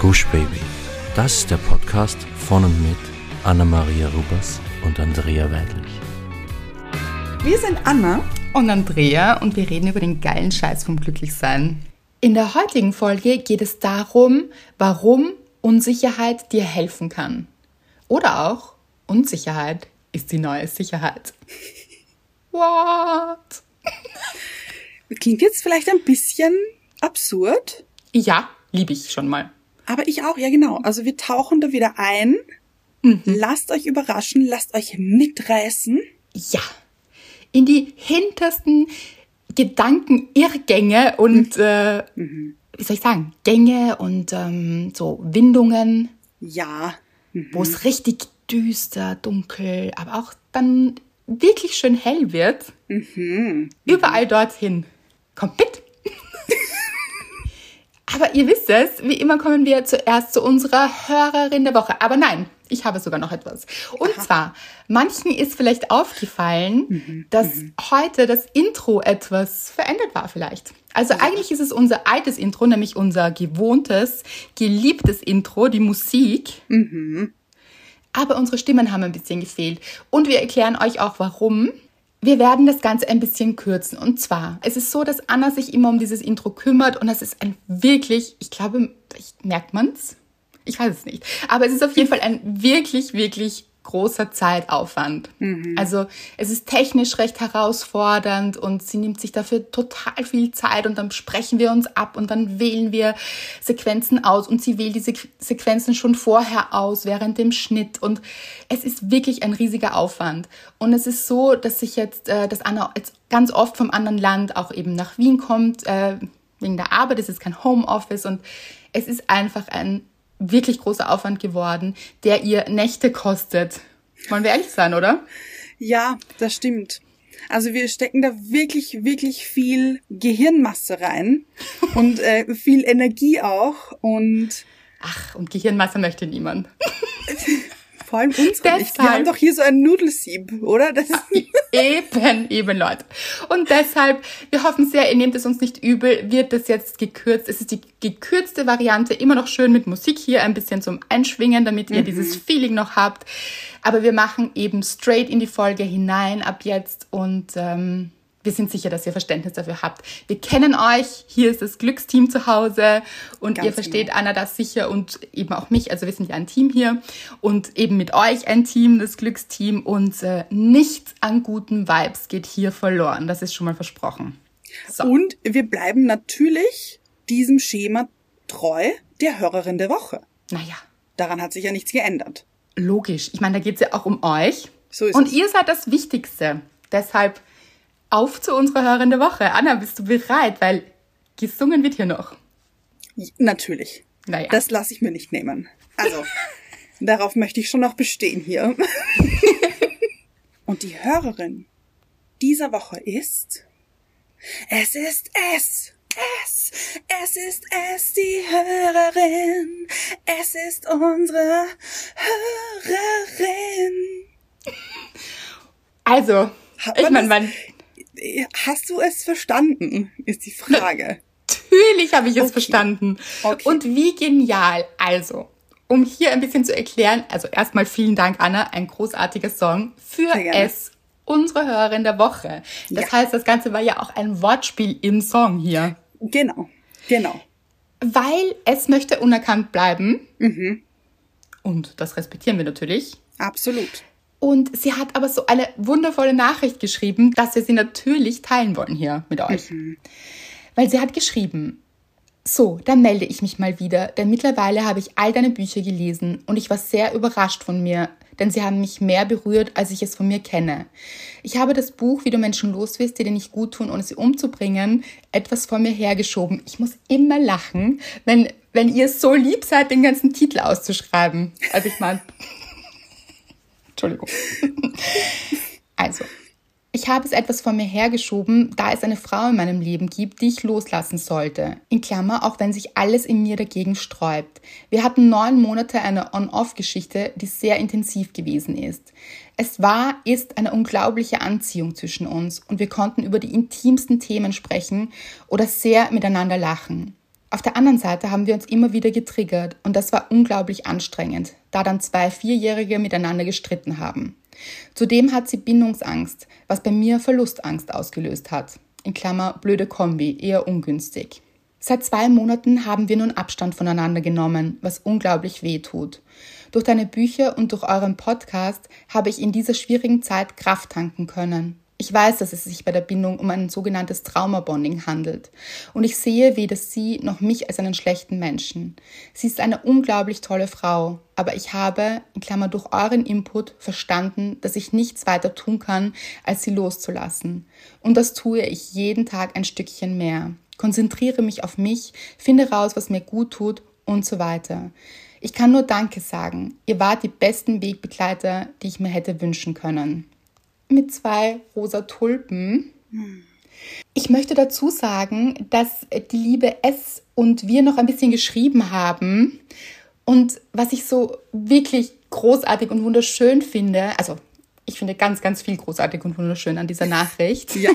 Gush Baby. Das ist der Podcast von und mit Anna-Maria Rubers und Andrea Weidlich. Wir sind Anna. und Andrea und wir reden über den geilen Scheiß vom Glücklichsein. In der heutigen Folge geht es darum, warum Unsicherheit dir helfen kann. Oder auch Unsicherheit ist die neue Sicherheit. What? Klingt jetzt vielleicht ein bisschen absurd, Ja, liebe ich schon mal. Aber ich auch, ja genau. Also wir tauchen da wieder ein. Lasst euch überraschen, lasst euch mitreißen. Ja. In die hintersten Gedankenirrgänge und, äh, wie soll ich sagen, Gänge und ähm, so Windungen, Ja. wo es richtig düster, dunkel, aber auch dann wirklich schön hell wird. Überall dorthin. Kommt mit! Aber ihr wisst es, wie immer kommen wir zuerst zu unserer Hörerin der Woche. Aber nein, ich habe sogar noch etwas. Und zwar, manchen ist vielleicht aufgefallen, dass heute das Intro etwas verändert war vielleicht. Also eigentlich ist es unser altes Intro, nämlich unser gewohntes, geliebtes Intro, die Musik. Aber unsere Stimmen haben ein bisschen gefehlt. Und wir erklären euch auch warum. Wir werden das Ganze ein bisschen kürzen. Und zwar, es ist so, dass Anna sich immer um dieses Intro kümmert und das ist ein wirklich, ich glaube, merkt man's. Ich weiß es nicht. Aber es ist auf jeden Fall ein wirklich, wirklich großer Zeitaufwand. Also es ist technisch recht herausfordernd und sie nimmt sich dafür total viel Zeit und dann sprechen wir uns ab und dann wählen wir Sequenzen aus und sie wählt diese Sequenzen schon vorher aus während dem Schnitt und es ist wirklich ein riesiger Aufwand. Und es ist so, dass sich jetzt, äh, dass Anna jetzt ganz oft vom anderen Land auch eben nach Wien kommt, äh, wegen der Arbeit, es ist kein Homeoffice und es ist einfach ein wirklich großer Aufwand geworden, der ihr Nächte kostet. Wollen wir ehrlich sein, oder? Ja, das stimmt. Also wir stecken da wirklich, wirklich viel Gehirnmasse rein und äh, viel Energie auch und Ach, und Gehirnmasse möchte niemand. vor allem uns nicht. Wir haben doch hier so ein Nudelsieb, oder? Das ist, Eben, eben, Leute. Und deshalb, wir hoffen sehr, ihr nehmt es uns nicht übel, wird das jetzt gekürzt. Es ist die gekürzte Variante, immer noch schön mit Musik hier, ein bisschen zum Einschwingen, damit ihr dieses Feeling noch habt. Aber wir machen eben straight in die Folge hinein ab jetzt und ähm, wir sind sicher, dass ihr Verständnis dafür habt. Wir kennen euch, hier ist das Glücksteam zu Hause und Ganz ihr versteht genau. Anna das sicher und eben auch mich. Also wir sind ja ein Team hier und eben mit euch ein Team, das Glücksteam und äh, nichts an guten Vibes geht hier verloren. Das ist schon mal versprochen. So. Und wir bleiben natürlich diesem Schema treu der Hörerin der Woche. Naja, Daran hat sich ja nichts geändert. logisch. Ich meine, da geht's ja auch um euch. So ist und es. ihr seid das Wichtigste. Deshalb auf zu unserer Hörerin der Woche. Anna, bist du bereit? Weil gesungen wird hier noch. Natürlich. Naja. Das lasse ich mir nicht nehmen. Also, darauf möchte ich schon noch bestehen hier. Und die Hörerin dieser Woche ist. Es ist es. Es, es ist es, die Hörerin. Es ist unsere Hörerin. Also, ich meine, man Hast du es verstanden? Ist die Frage. Natürlich habe ich es Okay. verstanden. Okay. Und wie genial. Also, um hier ein bisschen zu erklären, also erstmal vielen Dank, Anna, ein großartiger Song für es, unsere Hörerin der Woche. Das Ja. heißt, das Ganze war ja auch ein Wortspiel im Song hier. Genau, genau. Weil es möchte unerkannt bleiben. Mhm. Und das respektieren wir natürlich. Absolut. Und sie hat aber so eine wundervolle Nachricht geschrieben, dass wir sie natürlich teilen wollen hier mit euch. Weil sie hat geschrieben, so, dann melde ich mich mal wieder, denn mittlerweile habe ich all deine Bücher gelesen und ich war sehr überrascht von mir, denn sie haben mich mehr berührt, als ich es von mir kenne. Ich habe das Buch, wie du Menschen los wirst, die dir nicht gut tun, ohne sie umzubringen, etwas vor mir hergeschoben. Ich muss immer lachen, wenn, wenn ihr so lieb seid, den ganzen Titel auszuschreiben. Also ich meine, Entschuldigung. Also, ich habe es etwas von mir hergeschoben, da es eine Frau in meinem Leben gibt, die ich loslassen sollte. In Klammer, auch wenn sich alles in mir dagegen sträubt. Wir hatten neun Monate eine On-Off-Geschichte, die sehr intensiv gewesen ist. Es war, ist eine unglaubliche Anziehung zwischen uns und wir konnten über die intimsten Themen sprechen oder sehr miteinander lachen. Auf der anderen Seite haben wir uns immer wieder getriggert und das war unglaublich anstrengend, da dann zwei Vierjährige miteinander gestritten haben. Zudem hat sie Bindungsangst, was bei mir Verlustangst ausgelöst hat. In Klammer blöde Kombi, eher ungünstig. Seit zwei Monaten haben wir nun Abstand voneinander genommen, was unglaublich weh tut. Durch deine Bücher und durch euren Podcast habe ich in dieser schwierigen Zeit Kraft tanken können. Ich weiß, dass es sich bei der Bindung um ein sogenanntes Traumabonding handelt. Und ich sehe weder sie noch mich als einen schlechten Menschen. Sie ist eine unglaublich tolle Frau. Aber ich habe, in Klammer durch euren Input, verstanden, dass ich nichts weiter tun kann, als sie loszulassen. Und das tue ich jeden Tag ein Stückchen mehr. Konzentriere mich auf mich, finde raus, was mir gut tut und so weiter. Ich kann nur Danke sagen. Ihr wart die besten Wegbegleiter, die ich mir hätte wünschen können mit zwei rosa Tulpen. Ich möchte dazu sagen, dass die liebe S und wir noch ein bisschen geschrieben haben. Und was ich so wirklich großartig und wunderschön finde, also ich finde ganz, ganz viel großartig und wunderschön an dieser Nachricht. Ja.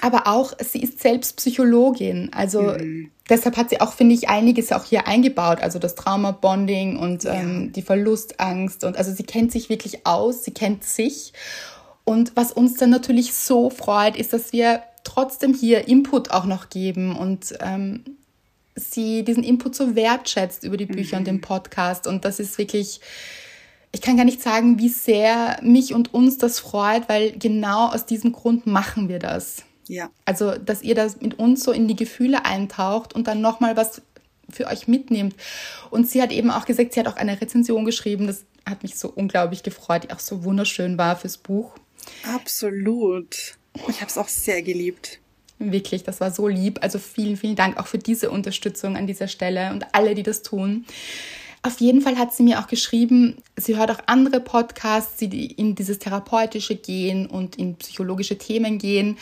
Aber auch, sie ist selbst Psychologin. Also mhm. deshalb hat sie auch, finde ich, einiges auch hier eingebaut. Also das Trauma-Bonding und ja. ähm, die Verlustangst. Und also sie kennt sich wirklich aus, sie kennt sich. Und was uns dann natürlich so freut, ist, dass wir trotzdem hier Input auch noch geben und ähm, sie diesen Input so wertschätzt über die Bücher mhm. und den Podcast. Und das ist wirklich, ich kann gar nicht sagen, wie sehr mich und uns das freut, weil genau aus diesem Grund machen wir das. Ja. Also, dass ihr das mit uns so in die Gefühle eintaucht und dann nochmal was für euch mitnehmt. Und sie hat eben auch gesagt, sie hat auch eine Rezension geschrieben, das hat mich so unglaublich gefreut, die auch so wunderschön war fürs Buch. Absolut. Ich habe es auch sehr geliebt. Wirklich, das war so lieb. Also vielen, vielen Dank auch für diese Unterstützung an dieser Stelle und alle, die das tun. Auf jeden Fall hat sie mir auch geschrieben, sie hört auch andere Podcasts, die in dieses Therapeutische gehen und in psychologische Themen gehen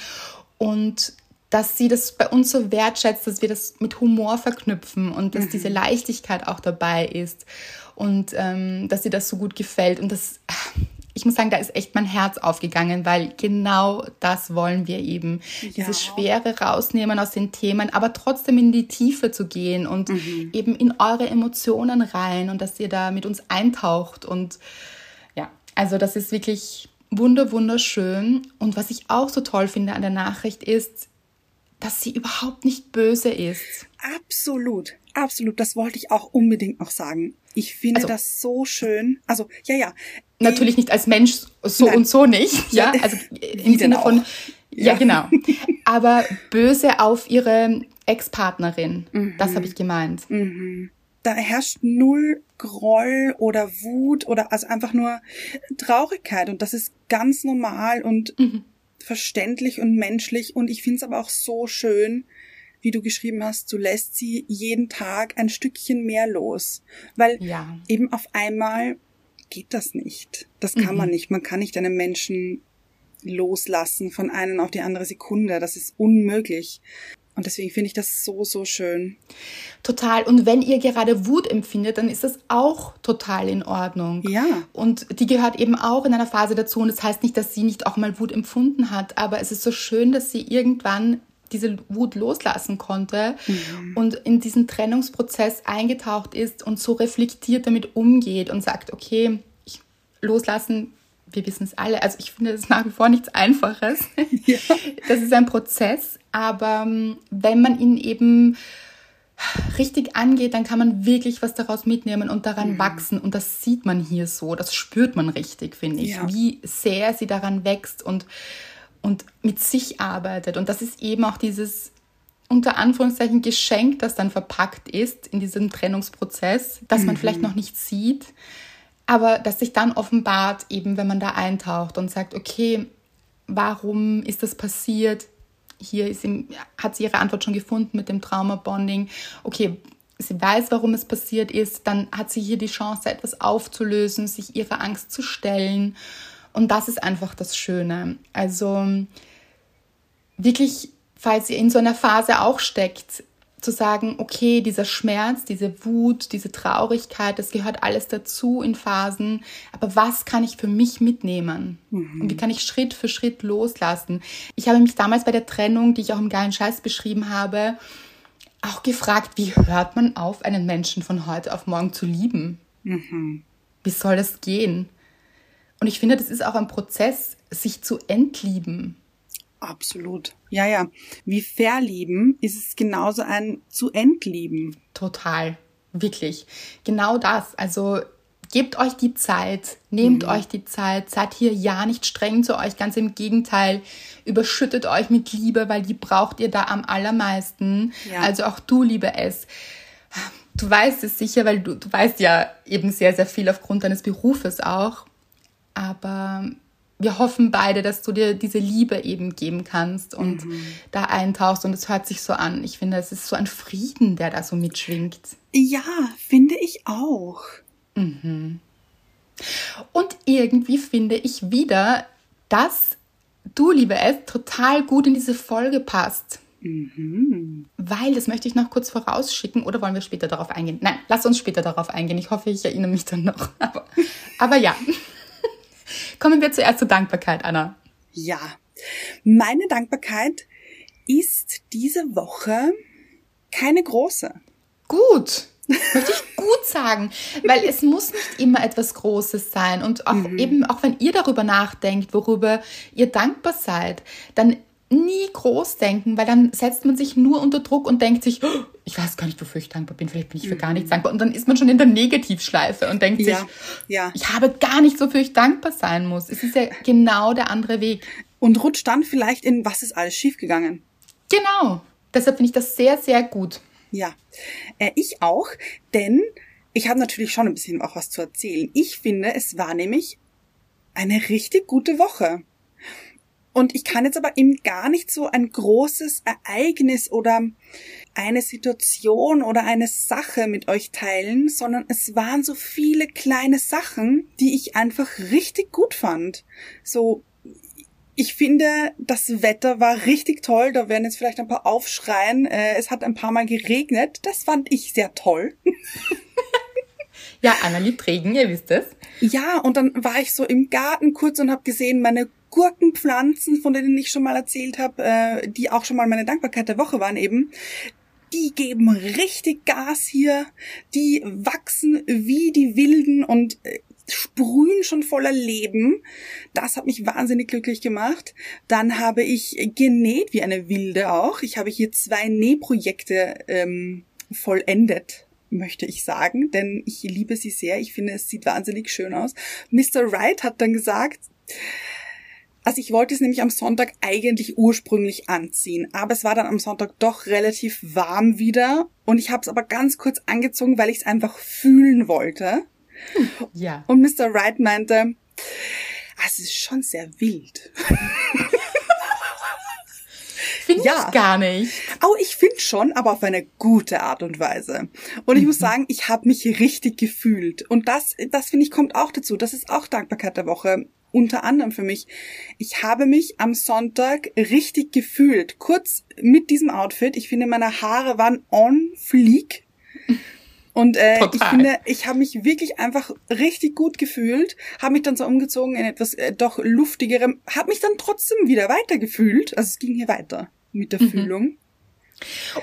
und dass sie das bei uns so wertschätzt, dass wir das mit Humor verknüpfen und dass mhm. diese Leichtigkeit auch dabei ist und ähm, dass sie das so gut gefällt und das ich muss sagen, da ist echt mein Herz aufgegangen, weil genau das wollen wir eben. Ja. Dieses Schwere rausnehmen aus den Themen, aber trotzdem in die Tiefe zu gehen und mhm. eben in eure Emotionen rein und dass ihr da mit uns eintaucht. Und ja, also das ist wirklich wunder, wunderschön. Und was ich auch so toll finde an der Nachricht ist, dass sie überhaupt nicht böse ist. Absolut, absolut. Das wollte ich auch unbedingt noch sagen. Ich finde also, das so schön. Also, ja, ja. Natürlich nicht als Mensch so Nein. und so nicht. Ja, also im Sinne von, ja, ja genau. Aber böse auf ihre Ex-Partnerin. Mhm. Das habe ich gemeint. Mhm. Da herrscht null Groll oder Wut oder also einfach nur Traurigkeit und das ist ganz normal und mhm. verständlich und menschlich und ich finde es aber auch so schön, wie du geschrieben hast, du lässt sie jeden Tag ein Stückchen mehr los. Weil ja. eben auf einmal geht das nicht. Das kann mhm. man nicht. Man kann nicht einen Menschen loslassen von einer auf die andere Sekunde. Das ist unmöglich. Und deswegen finde ich das so, so schön. Total. Und wenn ihr gerade Wut empfindet, dann ist das auch total in Ordnung. Ja. Und die gehört eben auch in einer Phase dazu. Und das heißt nicht, dass sie nicht auch mal Wut empfunden hat. Aber es ist so schön, dass sie irgendwann diese Wut loslassen konnte mhm. und in diesen Trennungsprozess eingetaucht ist und so reflektiert damit umgeht und sagt, okay, ich loslassen, wir wissen es alle, also ich finde das nach wie vor nichts Einfaches. Ja. Das ist ein Prozess, aber ähm, wenn man ihn eben richtig angeht, dann kann man wirklich was daraus mitnehmen und daran mhm. wachsen. Und das sieht man hier so, das spürt man richtig, finde ich, ja. wie sehr sie daran wächst und und mit sich arbeitet. Und das ist eben auch dieses unter Anführungszeichen Geschenk, das dann verpackt ist in diesem Trennungsprozess, das man mhm. vielleicht noch nicht sieht, aber das sich dann offenbart, eben wenn man da eintaucht und sagt, okay, warum ist das passiert? Hier ihm, hat sie ihre Antwort schon gefunden mit dem Trauma-Bonding. Okay, sie weiß, warum es passiert ist, dann hat sie hier die Chance, etwas aufzulösen, sich ihrer Angst zu stellen und das ist einfach das Schöne. Also wirklich, falls ihr in so einer Phase auch steckt, zu sagen, okay, dieser Schmerz, diese Wut, diese Traurigkeit, das gehört alles dazu in Phasen. Aber was kann ich für mich mitnehmen? Mhm. Und wie kann ich Schritt für Schritt loslassen? Ich habe mich damals bei der Trennung, die ich auch im geilen Scheiß beschrieben habe, auch gefragt, wie hört man auf, einen Menschen von heute auf morgen zu lieben? Mhm. Wie soll das gehen? Und ich finde, das ist auch ein Prozess, sich zu entlieben. Absolut. Ja, ja. Wie verlieben ist es genauso ein zu entlieben. Total. Wirklich. Genau das. Also gebt euch die Zeit, nehmt mhm. euch die Zeit, seid hier ja nicht streng zu euch, ganz im Gegenteil, überschüttet euch mit Liebe, weil die braucht ihr da am allermeisten. Ja. Also auch du, liebe es. Du weißt es sicher, weil du, du weißt ja eben sehr, sehr viel aufgrund deines Berufes auch. Aber wir hoffen beide, dass du dir diese Liebe eben geben kannst und mhm. da eintauchst und es hört sich so an. Ich finde, es ist so ein Frieden, der da so mitschwingt. Ja, finde ich auch. Mhm. Und irgendwie finde ich wieder, dass du, liebe S, total gut in diese Folge passt. Mhm. Weil, das möchte ich noch kurz vorausschicken, oder wollen wir später darauf eingehen? Nein, lass uns später darauf eingehen. Ich hoffe, ich erinnere mich dann noch. Aber, aber ja. Kommen wir zuerst zur Dankbarkeit, Anna. Ja, meine Dankbarkeit ist diese Woche keine große. Gut. Möchte ich gut sagen, weil es muss nicht immer etwas Großes sein und auch mhm. eben, auch wenn ihr darüber nachdenkt, worüber ihr dankbar seid, dann nie groß denken, weil dann setzt man sich nur unter Druck und denkt sich, oh, ich weiß gar nicht, wofür ich dankbar bin, vielleicht bin ich für gar nichts mhm. dankbar. Und dann ist man schon in der Negativschleife und denkt ja, sich, ja. ich habe gar nichts, wofür ich dankbar sein muss. Es ist ja genau der andere Weg. Und rutscht dann vielleicht in, was ist alles schiefgegangen? Genau. Deshalb finde ich das sehr, sehr gut. Ja, äh, ich auch, denn ich habe natürlich schon ein bisschen auch was zu erzählen. Ich finde, es war nämlich eine richtig gute Woche. Und ich kann jetzt aber eben gar nicht so ein großes Ereignis oder eine Situation oder eine Sache mit euch teilen, sondern es waren so viele kleine Sachen, die ich einfach richtig gut fand. So, ich finde, das Wetter war richtig toll. Da werden jetzt vielleicht ein paar aufschreien. Äh, es hat ein paar Mal geregnet. Das fand ich sehr toll. ja, Anna liebt Regen, ihr wisst es. Ja, und dann war ich so im Garten kurz und habe gesehen, meine Gurkenpflanzen, von denen ich schon mal erzählt habe, äh, die auch schon mal meine Dankbarkeit der Woche waren eben, die geben richtig Gas hier, die wachsen wie die Wilden und äh, sprühen schon voller Leben. Das hat mich wahnsinnig glücklich gemacht. Dann habe ich genäht wie eine Wilde auch. Ich habe hier zwei Nähprojekte ähm, vollendet möchte ich sagen, denn ich liebe sie sehr. Ich finde, es sieht wahnsinnig schön aus. Mr. Wright hat dann gesagt, also ich wollte es nämlich am Sonntag eigentlich ursprünglich anziehen, aber es war dann am Sonntag doch relativ warm wieder und ich habe es aber ganz kurz angezogen, weil ich es einfach fühlen wollte. Ja. Und Mr. Wright meinte, ah, es ist schon sehr wild. Finde ja. ich gar nicht. Oh, ich finde schon, aber auf eine gute Art und Weise. Und ich mhm. muss sagen, ich habe mich richtig gefühlt. Und das, das finde ich, kommt auch dazu. Das ist auch Dankbarkeit der Woche unter anderem für mich. Ich habe mich am Sonntag richtig gefühlt. Kurz mit diesem Outfit. Ich finde, meine Haare waren on fleek. Und äh, ich finde, ich habe mich wirklich einfach richtig gut gefühlt, habe mich dann so umgezogen in etwas äh, doch luftigerem, habe mich dann trotzdem wieder weiter gefühlt. Also es ging hier weiter mit der mhm. Fühlung.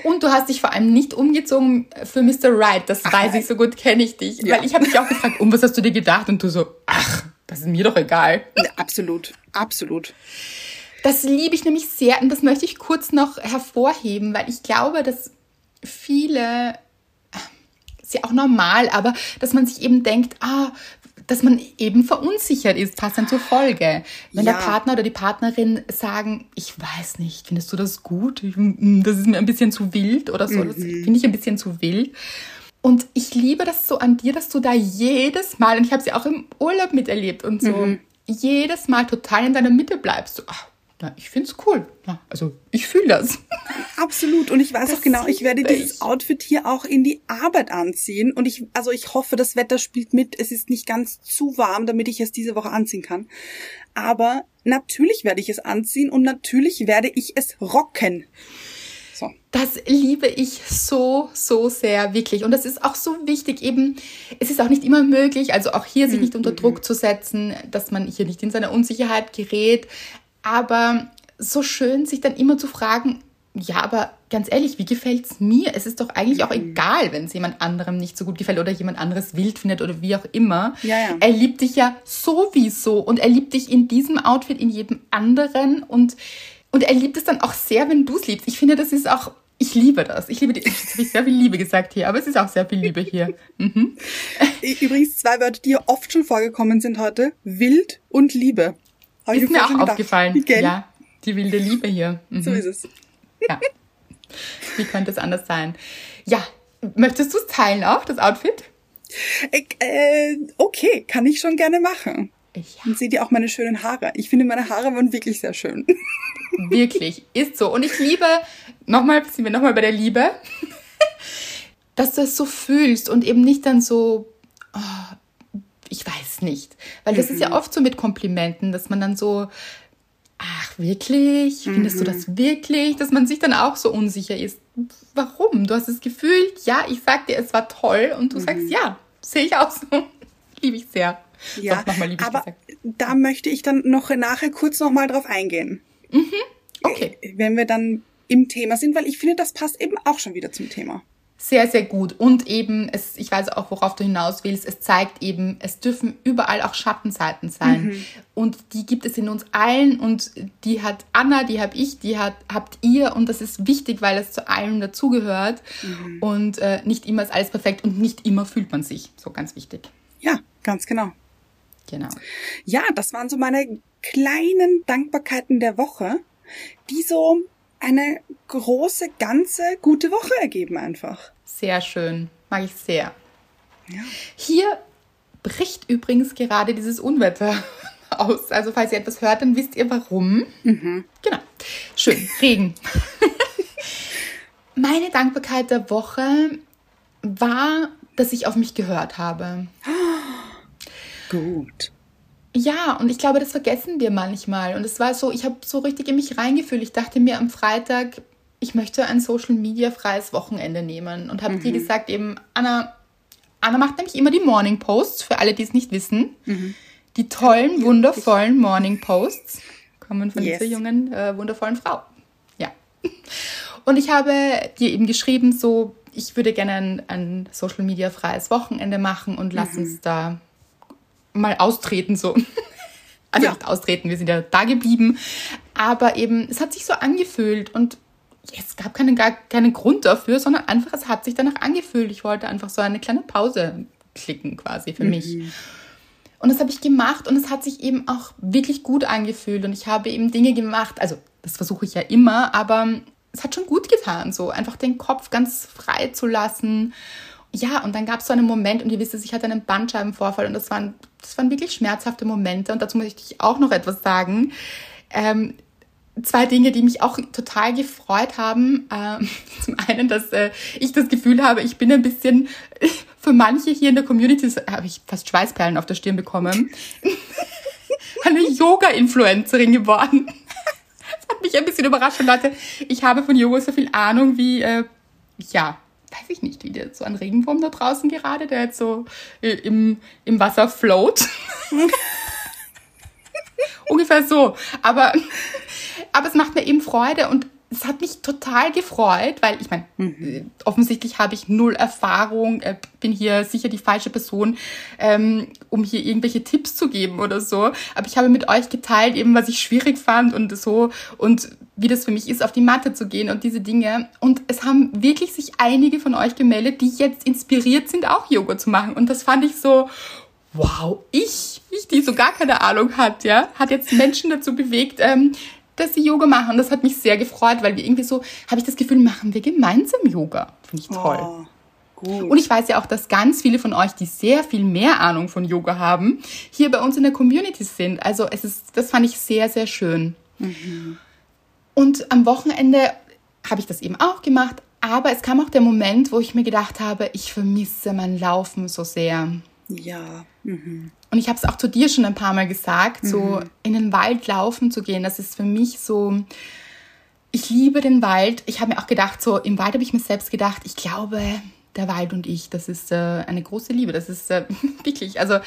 Und du hast dich vor allem nicht umgezogen für Mr. Right, das ach, weiß ich, so gut kenne ich dich. Ja. Weil ich habe mich auch gefragt, um was hast du dir gedacht? Und du so, ach, das ist mir doch egal. Ja, absolut, absolut. Das liebe ich nämlich sehr und das möchte ich kurz noch hervorheben, weil ich glaube, dass viele, ist ja auch normal, aber dass man sich eben denkt, ah, dass man eben verunsichert ist, passend zur Folge. Wenn ja. der Partner oder die Partnerin sagen, ich weiß nicht, findest du das gut? Mm, das ist mir ein bisschen zu wild oder so, mhm. das finde ich ein bisschen zu wild. Und ich liebe das so an dir, dass du da jedes Mal, und ich habe sie auch im Urlaub miterlebt und so, mhm. jedes Mal total in deiner Mitte bleibst. So, ach, na, ich find's cool. Ja, also ich fühle das. Absolut. Und ich weiß das auch genau, ich werde dieses Outfit hier auch in die Arbeit anziehen. Und ich, also ich hoffe, das Wetter spielt mit. Es ist nicht ganz zu warm, damit ich es diese Woche anziehen kann. Aber natürlich werde ich es anziehen und natürlich werde ich es rocken. So. Das liebe ich so, so sehr, wirklich. Und das ist auch so wichtig, eben, es ist auch nicht immer möglich, also auch hier sich nicht unter mhm. Druck zu setzen, dass man hier nicht in seine Unsicherheit gerät. Aber so schön, sich dann immer zu fragen, ja, aber ganz ehrlich, wie gefällt's mir? Es ist doch eigentlich auch egal, wenn es jemand anderem nicht so gut gefällt oder jemand anderes wild findet oder wie auch immer. Ja, ja. Er liebt dich ja sowieso und er liebt dich in diesem Outfit, in jedem anderen und, und er liebt es dann auch sehr, wenn du es liebst. Ich finde, das ist auch, ich liebe das. Ich liebe die, jetzt habe ich sehr viel Liebe gesagt hier, aber es ist auch sehr viel Liebe hier. Mhm. Übrigens zwei Wörter, die oft schon vorgekommen sind heute. Wild und Liebe. Hab ich Ist mir auch gedacht. aufgefallen. Gell? Ja, die wilde Liebe hier. Mhm. So ist es. Ja. Wie könnte es anders sein? Ja, möchtest du es teilen auch, das Outfit? Ich, äh, okay, kann ich schon gerne machen. Ja. Und seht ihr auch meine schönen Haare. Ich finde, meine Haare waren wirklich sehr schön. Wirklich, ist so. Und ich liebe, nochmal, sind wir nochmal bei der Liebe, dass du es so fühlst und eben nicht dann so, oh, ich weiß nicht. Weil das ist ja oft so mit Komplimenten, dass man dann so, ach wirklich, findest du das wirklich? Dass man sich dann auch so unsicher ist. Warum? Du hast es gefühlt, ja, ich sag dir, es war toll und du sagst, ja, sehe ich auch so. Liebe ich sehr. Ja, nochmal liebe ich aber gesagt. da möchte ich dann noch nachher kurz noch mal drauf eingehen. Okay. Wenn wir dann im Thema sind, weil ich finde, das passt eben auch schon wieder zum Thema. Sehr, sehr gut. Und eben, es, ich weiß auch, worauf du hinaus willst, es zeigt eben, es dürfen überall auch Schattenseiten sein. Und die gibt es in uns allen und die hat Anna, die habe ich, die hat, habt ihr und das ist wichtig, weil es zu allem dazugehört. Und äh, nicht immer ist alles perfekt und nicht immer fühlt man sich. So ganz wichtig. Ja, ganz genau. Genau. Ja, das waren so meine kleinen Dankbarkeiten der Woche, die so eine große, ganze, gute Woche ergeben einfach. Sehr schön. Mag ich sehr. Ja. Hier bricht übrigens gerade dieses Unwetter aus. Also falls ihr etwas hört, dann wisst ihr warum. Genau. Schön. Regen. Meine Dankbarkeit der Woche war, dass ich auf mich gehört habe. Gut. Ja, und ich glaube, das vergessen wir manchmal. Und es war so, ich habe so richtig in mich reingefühlt. Ich dachte mir am Freitag, ich möchte ein Social Media freies Wochenende nehmen und habe dir gesagt eben, Anna, Anna macht nämlich immer die Morning Posts, für alle, die es nicht wissen. Die tollen, wundervollen Morning Posts kommen von Yes. dieser jungen, äh, wundervollen Frau. Ja. Und ich habe dir eben geschrieben, so, ich würde gerne ein, ein Social Media freies Wochenende machen und lass uns da mal austreten, so. Also Ja. nicht austreten, wir sind ja da geblieben. Aber eben, es hat sich so angefühlt und es gab keinen, gar keinen Grund dafür, sondern einfach, es hat sich danach angefühlt. Ich wollte einfach so eine kleine Pause klicken quasi für mich. Und das habe ich gemacht und es hat sich eben auch wirklich gut angefühlt und ich habe eben Dinge gemacht, also das versuche ich ja immer, aber es hat schon gut getan, so einfach den Kopf ganz frei zu lassen. Ja, und dann gab es so einen Moment und ihr wisst es, ich hatte einen Bandscheibenvorfall und das waren, das waren wirklich schmerzhafte Momente und dazu möchte ich auch noch etwas sagen. Ähm, zwei Dinge, die mich auch total gefreut haben. Ähm, zum einen, dass äh, ich das Gefühl habe, ich bin ein bisschen, für manche hier in der Community, habe ich fast Schweißperlen auf der Stirn bekommen, eine Yoga-Influencerin geworden. Das hat mich ein bisschen überrascht. Und Leute, ich habe von Yoga so viel Ahnung wie, äh, ja, weiß ich nicht, wie der so ein Regenwurm da draußen gerade, der jetzt so äh, im, im Wasser float. Ungefähr so. Aber, aber es macht mir eben Freude und es hat mich total gefreut, weil ich meine, äh, offensichtlich habe ich null Erfahrung, äh, bin hier sicher die falsche Person, ähm, um hier irgendwelche Tipps zu geben oder so. Aber ich habe mit euch geteilt, eben was ich schwierig fand und so und wie das für mich ist, auf die Matte zu gehen und diese Dinge. Und es haben wirklich sich einige von euch gemeldet, die jetzt inspiriert sind, auch Yoga zu machen. Und das fand ich so, wow, ich, ich, die so gar keine Ahnung hat, ja, hat jetzt Menschen dazu bewegt, ähm, dass sie Yoga machen. Das hat mich sehr gefreut, weil wir irgendwie so, habe ich das Gefühl, machen wir gemeinsam Yoga. Finde ich toll. Oh, gut. Und ich weiß ja auch, dass ganz viele von euch, die sehr viel mehr Ahnung von Yoga haben, hier bei uns in der Community sind. Also es ist, das fand ich sehr, sehr schön. Und am Wochenende habe ich das eben auch gemacht. Aber es kam auch der Moment, wo ich mir gedacht habe, ich vermisse mein Laufen so sehr. ja. Mhm. Und ich habe es auch zu dir schon ein paar Mal gesagt, so in den Wald laufen zu gehen, das ist für mich so, ich liebe den Wald. Ich habe mir auch gedacht, so im Wald habe ich mir selbst gedacht, ich glaube, der Wald und ich, das ist äh, eine große Liebe. Das ist äh, wirklich, also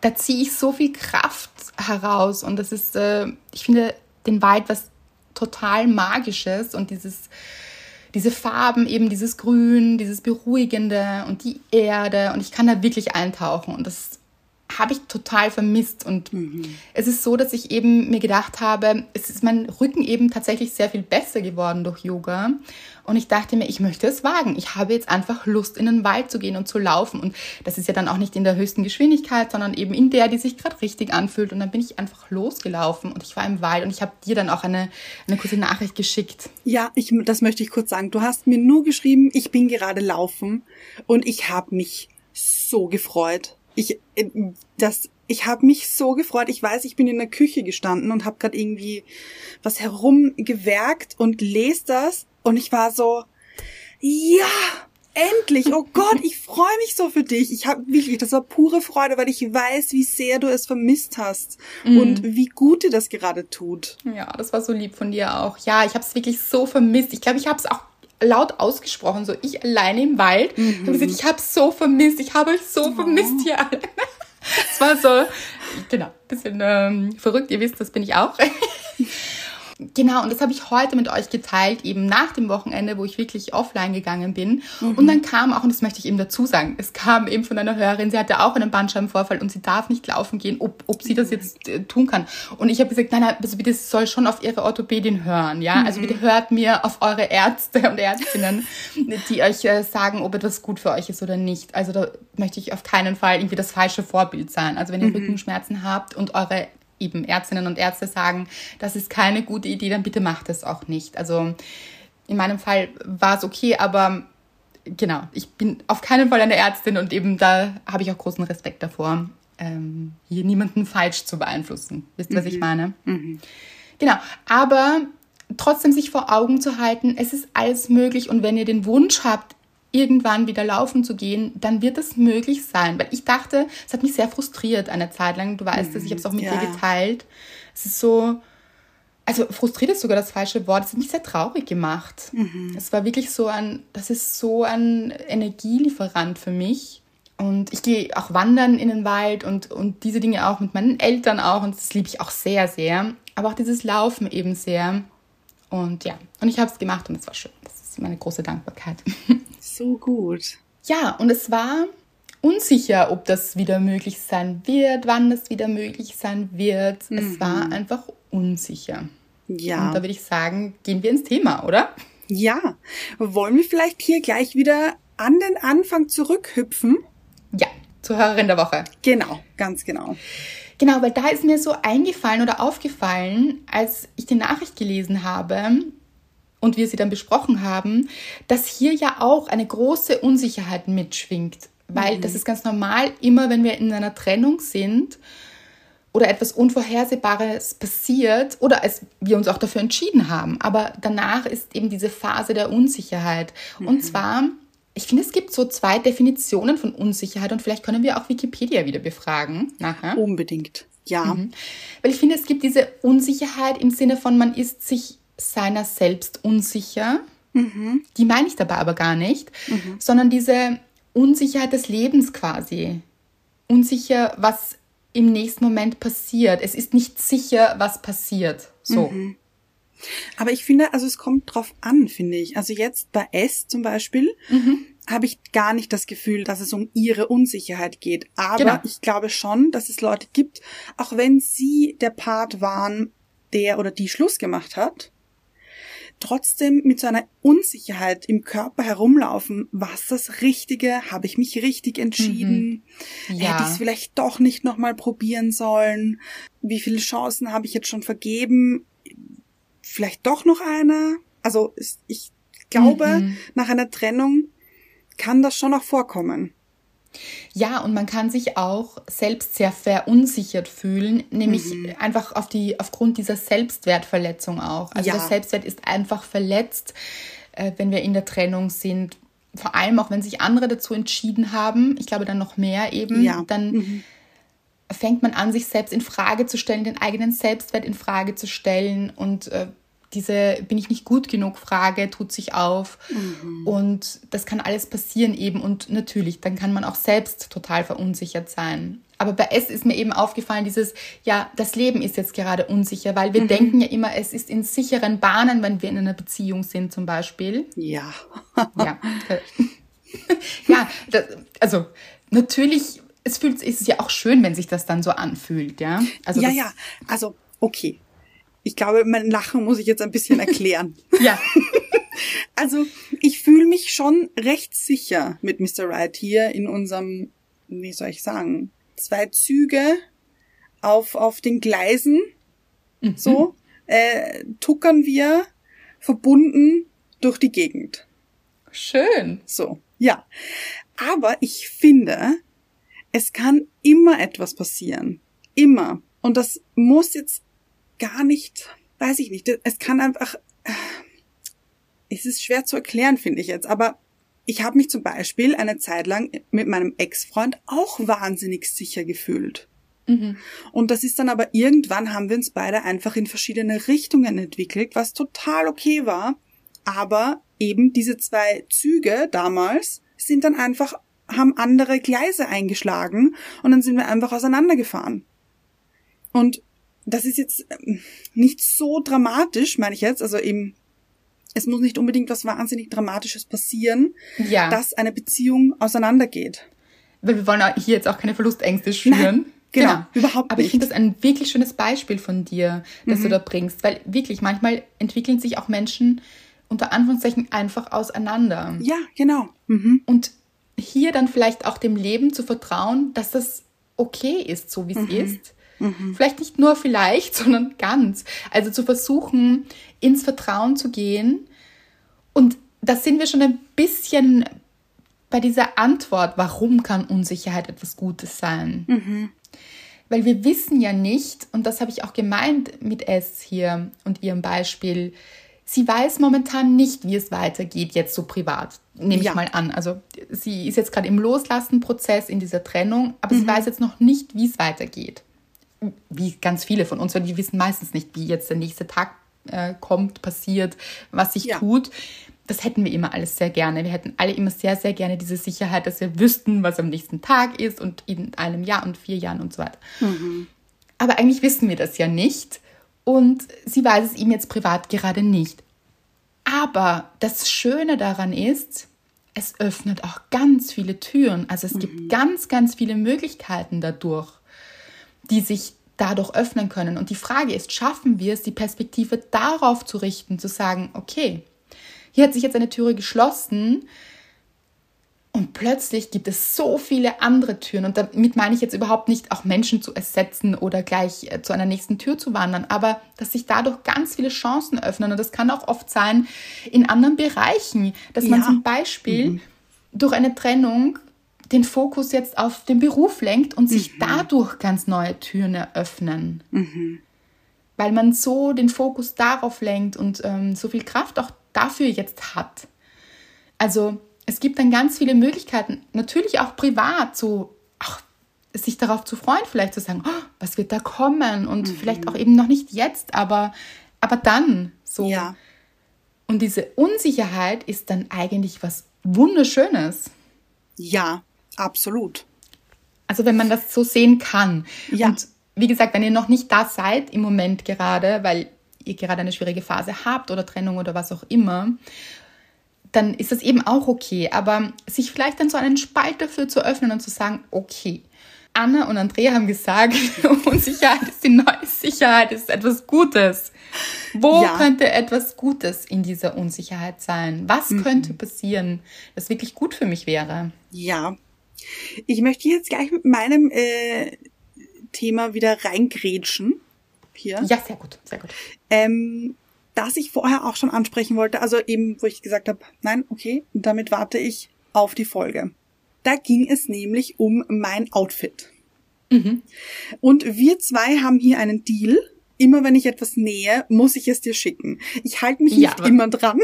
da ziehe ich so viel Kraft heraus und das ist, äh, ich finde den Wald was total Magisches und dieses, diese Farben, eben dieses Grün, dieses Beruhigende und die Erde und ich kann da wirklich eintauchen und das habe ich total vermisst. Und mhm. es ist so, dass ich eben mir gedacht habe, es ist mein Rücken eben tatsächlich sehr viel besser geworden durch Yoga. Und ich dachte mir, ich möchte es wagen. Ich habe jetzt einfach Lust, in den Wald zu gehen und zu laufen. Und das ist ja dann auch nicht in der höchsten Geschwindigkeit, sondern eben in der, die sich gerade richtig anfühlt. Und dann bin ich einfach losgelaufen und ich war im Wald und ich habe dir dann auch eine, eine kurze Nachricht geschickt. Ja, ich, das möchte ich kurz sagen. Du hast mir nur geschrieben, ich bin gerade laufen und ich habe mich so gefreut ich äh, das ich habe mich so gefreut. Ich weiß, ich bin in der Küche gestanden und habe gerade irgendwie was herumgewerkt und lese das und ich war so ja, endlich. Oh Gott, ich freue mich so für dich. Ich habe wirklich, das war pure Freude, weil ich weiß, wie sehr du es vermisst hast mm. und wie gut dir das gerade tut. Ja, das war so lieb von dir auch. Ja, ich habe es wirklich so vermisst. Ich glaube, ich habe es auch laut ausgesprochen, so ich alleine im Wald. Mhm. Ich habe gesagt, ich habe so vermisst, ich habe euch so oh. vermisst hier alle. Es war so, genau, bisschen ähm, verrückt. Ihr wisst, das bin ich auch. Genau, und das habe ich heute mit euch geteilt, eben nach dem Wochenende, wo ich wirklich offline gegangen bin. Mhm. Und dann kam auch, und das möchte ich eben dazu sagen, es kam eben von einer Hörerin, sie hatte auch einen Bandscheibenvorfall und sie darf nicht laufen gehen, ob, ob sie das jetzt äh, tun kann. Und ich habe gesagt, nein, nein, also bitte, soll schon auf ihre Orthopädin hören, ja. Mhm. Also bitte hört mir auf eure Ärzte und Ärztinnen, die euch äh, sagen, ob etwas gut für euch ist oder nicht. Also da möchte ich auf keinen Fall irgendwie das falsche Vorbild sein. Also wenn ihr mhm. Rückenschmerzen habt und eure eben Ärztinnen und Ärzte sagen, das ist keine gute Idee, dann bitte macht es auch nicht. Also in meinem Fall war es okay, aber genau, ich bin auf keinen Fall eine Ärztin und eben da habe ich auch großen Respekt davor, ähm, hier niemanden falsch zu beeinflussen. Wisst ihr, mhm. was ich mhm. meine? Mhm. Genau, aber trotzdem sich vor Augen zu halten, es ist alles möglich und wenn ihr den Wunsch habt, irgendwann wieder laufen zu gehen, dann wird das möglich sein. Weil ich dachte, es hat mich sehr frustriert eine Zeit lang. Du weißt es, ich habe es auch mit ja. dir geteilt. Es ist so, also frustriert ist sogar das falsche Wort. Es hat mich sehr traurig gemacht. Mhm. Es war wirklich so ein, das ist so ein Energielieferant für mich. Und ich gehe auch wandern in den Wald und, und diese Dinge auch mit meinen Eltern auch. Und das liebe ich auch sehr, sehr. Aber auch dieses Laufen eben sehr. Und ja, und ich habe es gemacht und es war schön. Das ist meine große Dankbarkeit. so gut. Ja, und es war unsicher, ob das wieder möglich sein wird, wann das wieder möglich sein wird. Mhm. Es war einfach unsicher. Ja. Und da würde ich sagen, gehen wir ins Thema, oder? Ja. Wollen wir vielleicht hier gleich wieder an den Anfang zurückhüpfen? Ja, zur Hörerin der Woche. Genau, ganz genau. Genau, weil da ist mir so eingefallen oder aufgefallen, als ich die Nachricht gelesen habe, und wir sie dann besprochen haben, dass hier ja auch eine große Unsicherheit mitschwingt. Weil mhm. das ist ganz normal, immer wenn wir in einer Trennung sind oder etwas Unvorhersehbares passiert oder als wir uns auch dafür entschieden haben. Aber danach ist eben diese Phase der Unsicherheit. Mhm. Und zwar, ich finde, es gibt so zwei Definitionen von Unsicherheit und vielleicht können wir auch Wikipedia wieder befragen nachher. Unbedingt. Ja. Mhm. Weil ich finde, es gibt diese Unsicherheit im Sinne von, man ist sich seiner selbst unsicher. Mhm. Die meine ich dabei aber gar nicht, mhm. sondern diese Unsicherheit des Lebens quasi. Unsicher, was im nächsten Moment passiert. Es ist nicht sicher, was passiert. So. Mhm. Aber ich finde, also es kommt drauf an, finde ich. Also jetzt bei S zum Beispiel mhm. habe ich gar nicht das Gefühl, dass es um ihre Unsicherheit geht. Aber genau. ich glaube schon, dass es Leute gibt, auch wenn sie der Part waren, der oder die Schluss gemacht hat, trotzdem mit so einer Unsicherheit im Körper herumlaufen, was das Richtige, habe ich mich richtig entschieden, mhm. ja. hätte ich es vielleicht doch nicht nochmal probieren sollen, wie viele Chancen habe ich jetzt schon vergeben, vielleicht doch noch eine. Also ich glaube, mhm. nach einer Trennung kann das schon noch vorkommen. Ja, und man kann sich auch selbst sehr verunsichert fühlen, nämlich mhm. einfach auf die, aufgrund dieser Selbstwertverletzung auch. Also ja. der Selbstwert ist einfach verletzt, äh, wenn wir in der Trennung sind. Vor allem auch, wenn sich andere dazu entschieden haben, ich glaube dann noch mehr eben, ja. dann mhm. fängt man an, sich selbst in Frage zu stellen, den eigenen Selbstwert in Frage zu stellen und äh, diese bin ich nicht gut genug Frage tut sich auf mhm. und das kann alles passieren eben und natürlich, dann kann man auch selbst total verunsichert sein. Aber bei S ist mir eben aufgefallen, dieses, ja, das Leben ist jetzt gerade unsicher, weil wir mhm. denken ja immer, es ist in sicheren Bahnen, wenn wir in einer Beziehung sind zum Beispiel. Ja. ja. ja, das, also natürlich, es fühlt, ist es ja auch schön, wenn sich das dann so anfühlt, ja. Also ja, ja, also okay. Ich glaube, mein Lachen muss ich jetzt ein bisschen erklären. ja. Also ich fühle mich schon recht sicher mit Mr. Wright hier in unserem, wie soll ich sagen, zwei Züge auf, auf den Gleisen. Mhm. So äh, tuckern wir verbunden durch die Gegend. Schön. So, ja. Aber ich finde, es kann immer etwas passieren. Immer. Und das muss jetzt gar nicht, weiß ich nicht. Es kann einfach, äh, es ist schwer zu erklären, finde ich jetzt. Aber ich habe mich zum Beispiel eine Zeit lang mit meinem Ex-Freund auch wahnsinnig sicher gefühlt. Mhm. Und das ist dann aber irgendwann haben wir uns beide einfach in verschiedene Richtungen entwickelt, was total okay war. Aber eben diese zwei Züge damals sind dann einfach, haben andere Gleise eingeschlagen und dann sind wir einfach auseinandergefahren. Und das ist jetzt ähm, nicht so dramatisch, meine ich jetzt, also eben es muss nicht unbedingt was wahnsinnig Dramatisches passieren, ja. dass eine Beziehung auseinandergeht. Weil wir wollen hier jetzt auch keine Verlustängste schüren. Nein, genau, genau, überhaupt Aber ich finde das ein wirklich schönes Beispiel von dir, das mhm. du da bringst, weil wirklich manchmal entwickeln sich auch Menschen unter Anführungszeichen einfach auseinander. Ja, genau. Mhm. Und hier dann vielleicht auch dem Leben zu vertrauen, dass das okay ist, so wie es mhm. ist. Mhm. Vielleicht nicht nur vielleicht, sondern ganz. Also zu versuchen, ins Vertrauen zu gehen. Und da sind wir schon ein bisschen bei dieser Antwort, warum kann Unsicherheit etwas Gutes sein? Mhm. Weil wir wissen ja nicht, und das habe ich auch gemeint mit S hier und ihrem Beispiel, sie weiß momentan nicht, wie es weitergeht, jetzt so privat, nehme ja. ich mal an. Also sie ist jetzt gerade im Loslassenprozess in dieser Trennung, aber mhm. sie weiß jetzt noch nicht, wie es weitergeht. Wie ganz viele von uns, weil die wissen meistens nicht, wie jetzt der nächste Tag äh, kommt, passiert, was sich ja. tut. Das hätten wir immer alles sehr gerne. Wir hätten alle immer sehr, sehr gerne diese Sicherheit, dass wir wüssten, was am nächsten Tag ist und in einem Jahr und vier Jahren und so weiter. Mhm. Aber eigentlich wissen wir das ja nicht. Und sie weiß es ihm jetzt privat gerade nicht. Aber das Schöne daran ist, es öffnet auch ganz viele Türen. Also es mhm. gibt ganz, ganz viele Möglichkeiten dadurch, die sich dadurch öffnen können. Und die Frage ist, schaffen wir es, die Perspektive darauf zu richten, zu sagen, okay, hier hat sich jetzt eine Türe geschlossen und plötzlich gibt es so viele andere Türen. Und damit meine ich jetzt überhaupt nicht, auch Menschen zu ersetzen oder gleich äh, zu einer nächsten Tür zu wandern, aber dass sich dadurch ganz viele Chancen öffnen. Und das kann auch oft sein in anderen Bereichen, dass man zum Beispiel mhm. durch eine Trennung den Fokus jetzt auf den Beruf lenkt und sich mhm. dadurch ganz neue Türen eröffnen. Mhm. Weil man so den Fokus darauf lenkt und ähm, so viel Kraft auch dafür jetzt hat. Also es gibt dann ganz viele Möglichkeiten, natürlich auch privat, so ach, sich darauf zu freuen, vielleicht zu sagen, oh, was wird da kommen und mhm. vielleicht auch eben noch nicht jetzt, aber, aber dann so. Ja. Und diese Unsicherheit ist dann eigentlich was Wunderschönes. Ja, Absolut. Also wenn man das so sehen kann. Ja. Und wie gesagt, wenn ihr noch nicht da seid im Moment gerade, weil ihr gerade eine schwierige Phase habt oder Trennung oder was auch immer, dann ist das eben auch okay. Aber sich vielleicht dann so einen Spalt dafür zu öffnen und zu sagen, okay, Anna und Andrea haben gesagt, Unsicherheit ist die neue Sicherheit, ist etwas Gutes. Wo ja. könnte etwas Gutes in dieser Unsicherheit sein? Was mhm. könnte passieren, das wirklich gut für mich wäre? Ja, ich möchte jetzt gleich mit meinem äh, Thema wieder reingrätschen. Hier. Ja, sehr gut, sehr gut. Ähm, das ich vorher auch schon ansprechen wollte, also eben, wo ich gesagt habe, nein, okay, damit warte ich auf die Folge. Da ging es nämlich um mein Outfit. Mhm. Und wir zwei haben hier einen Deal. Immer wenn ich etwas nähe, muss ich es dir schicken. Ich halte mich ja, nicht immer dran.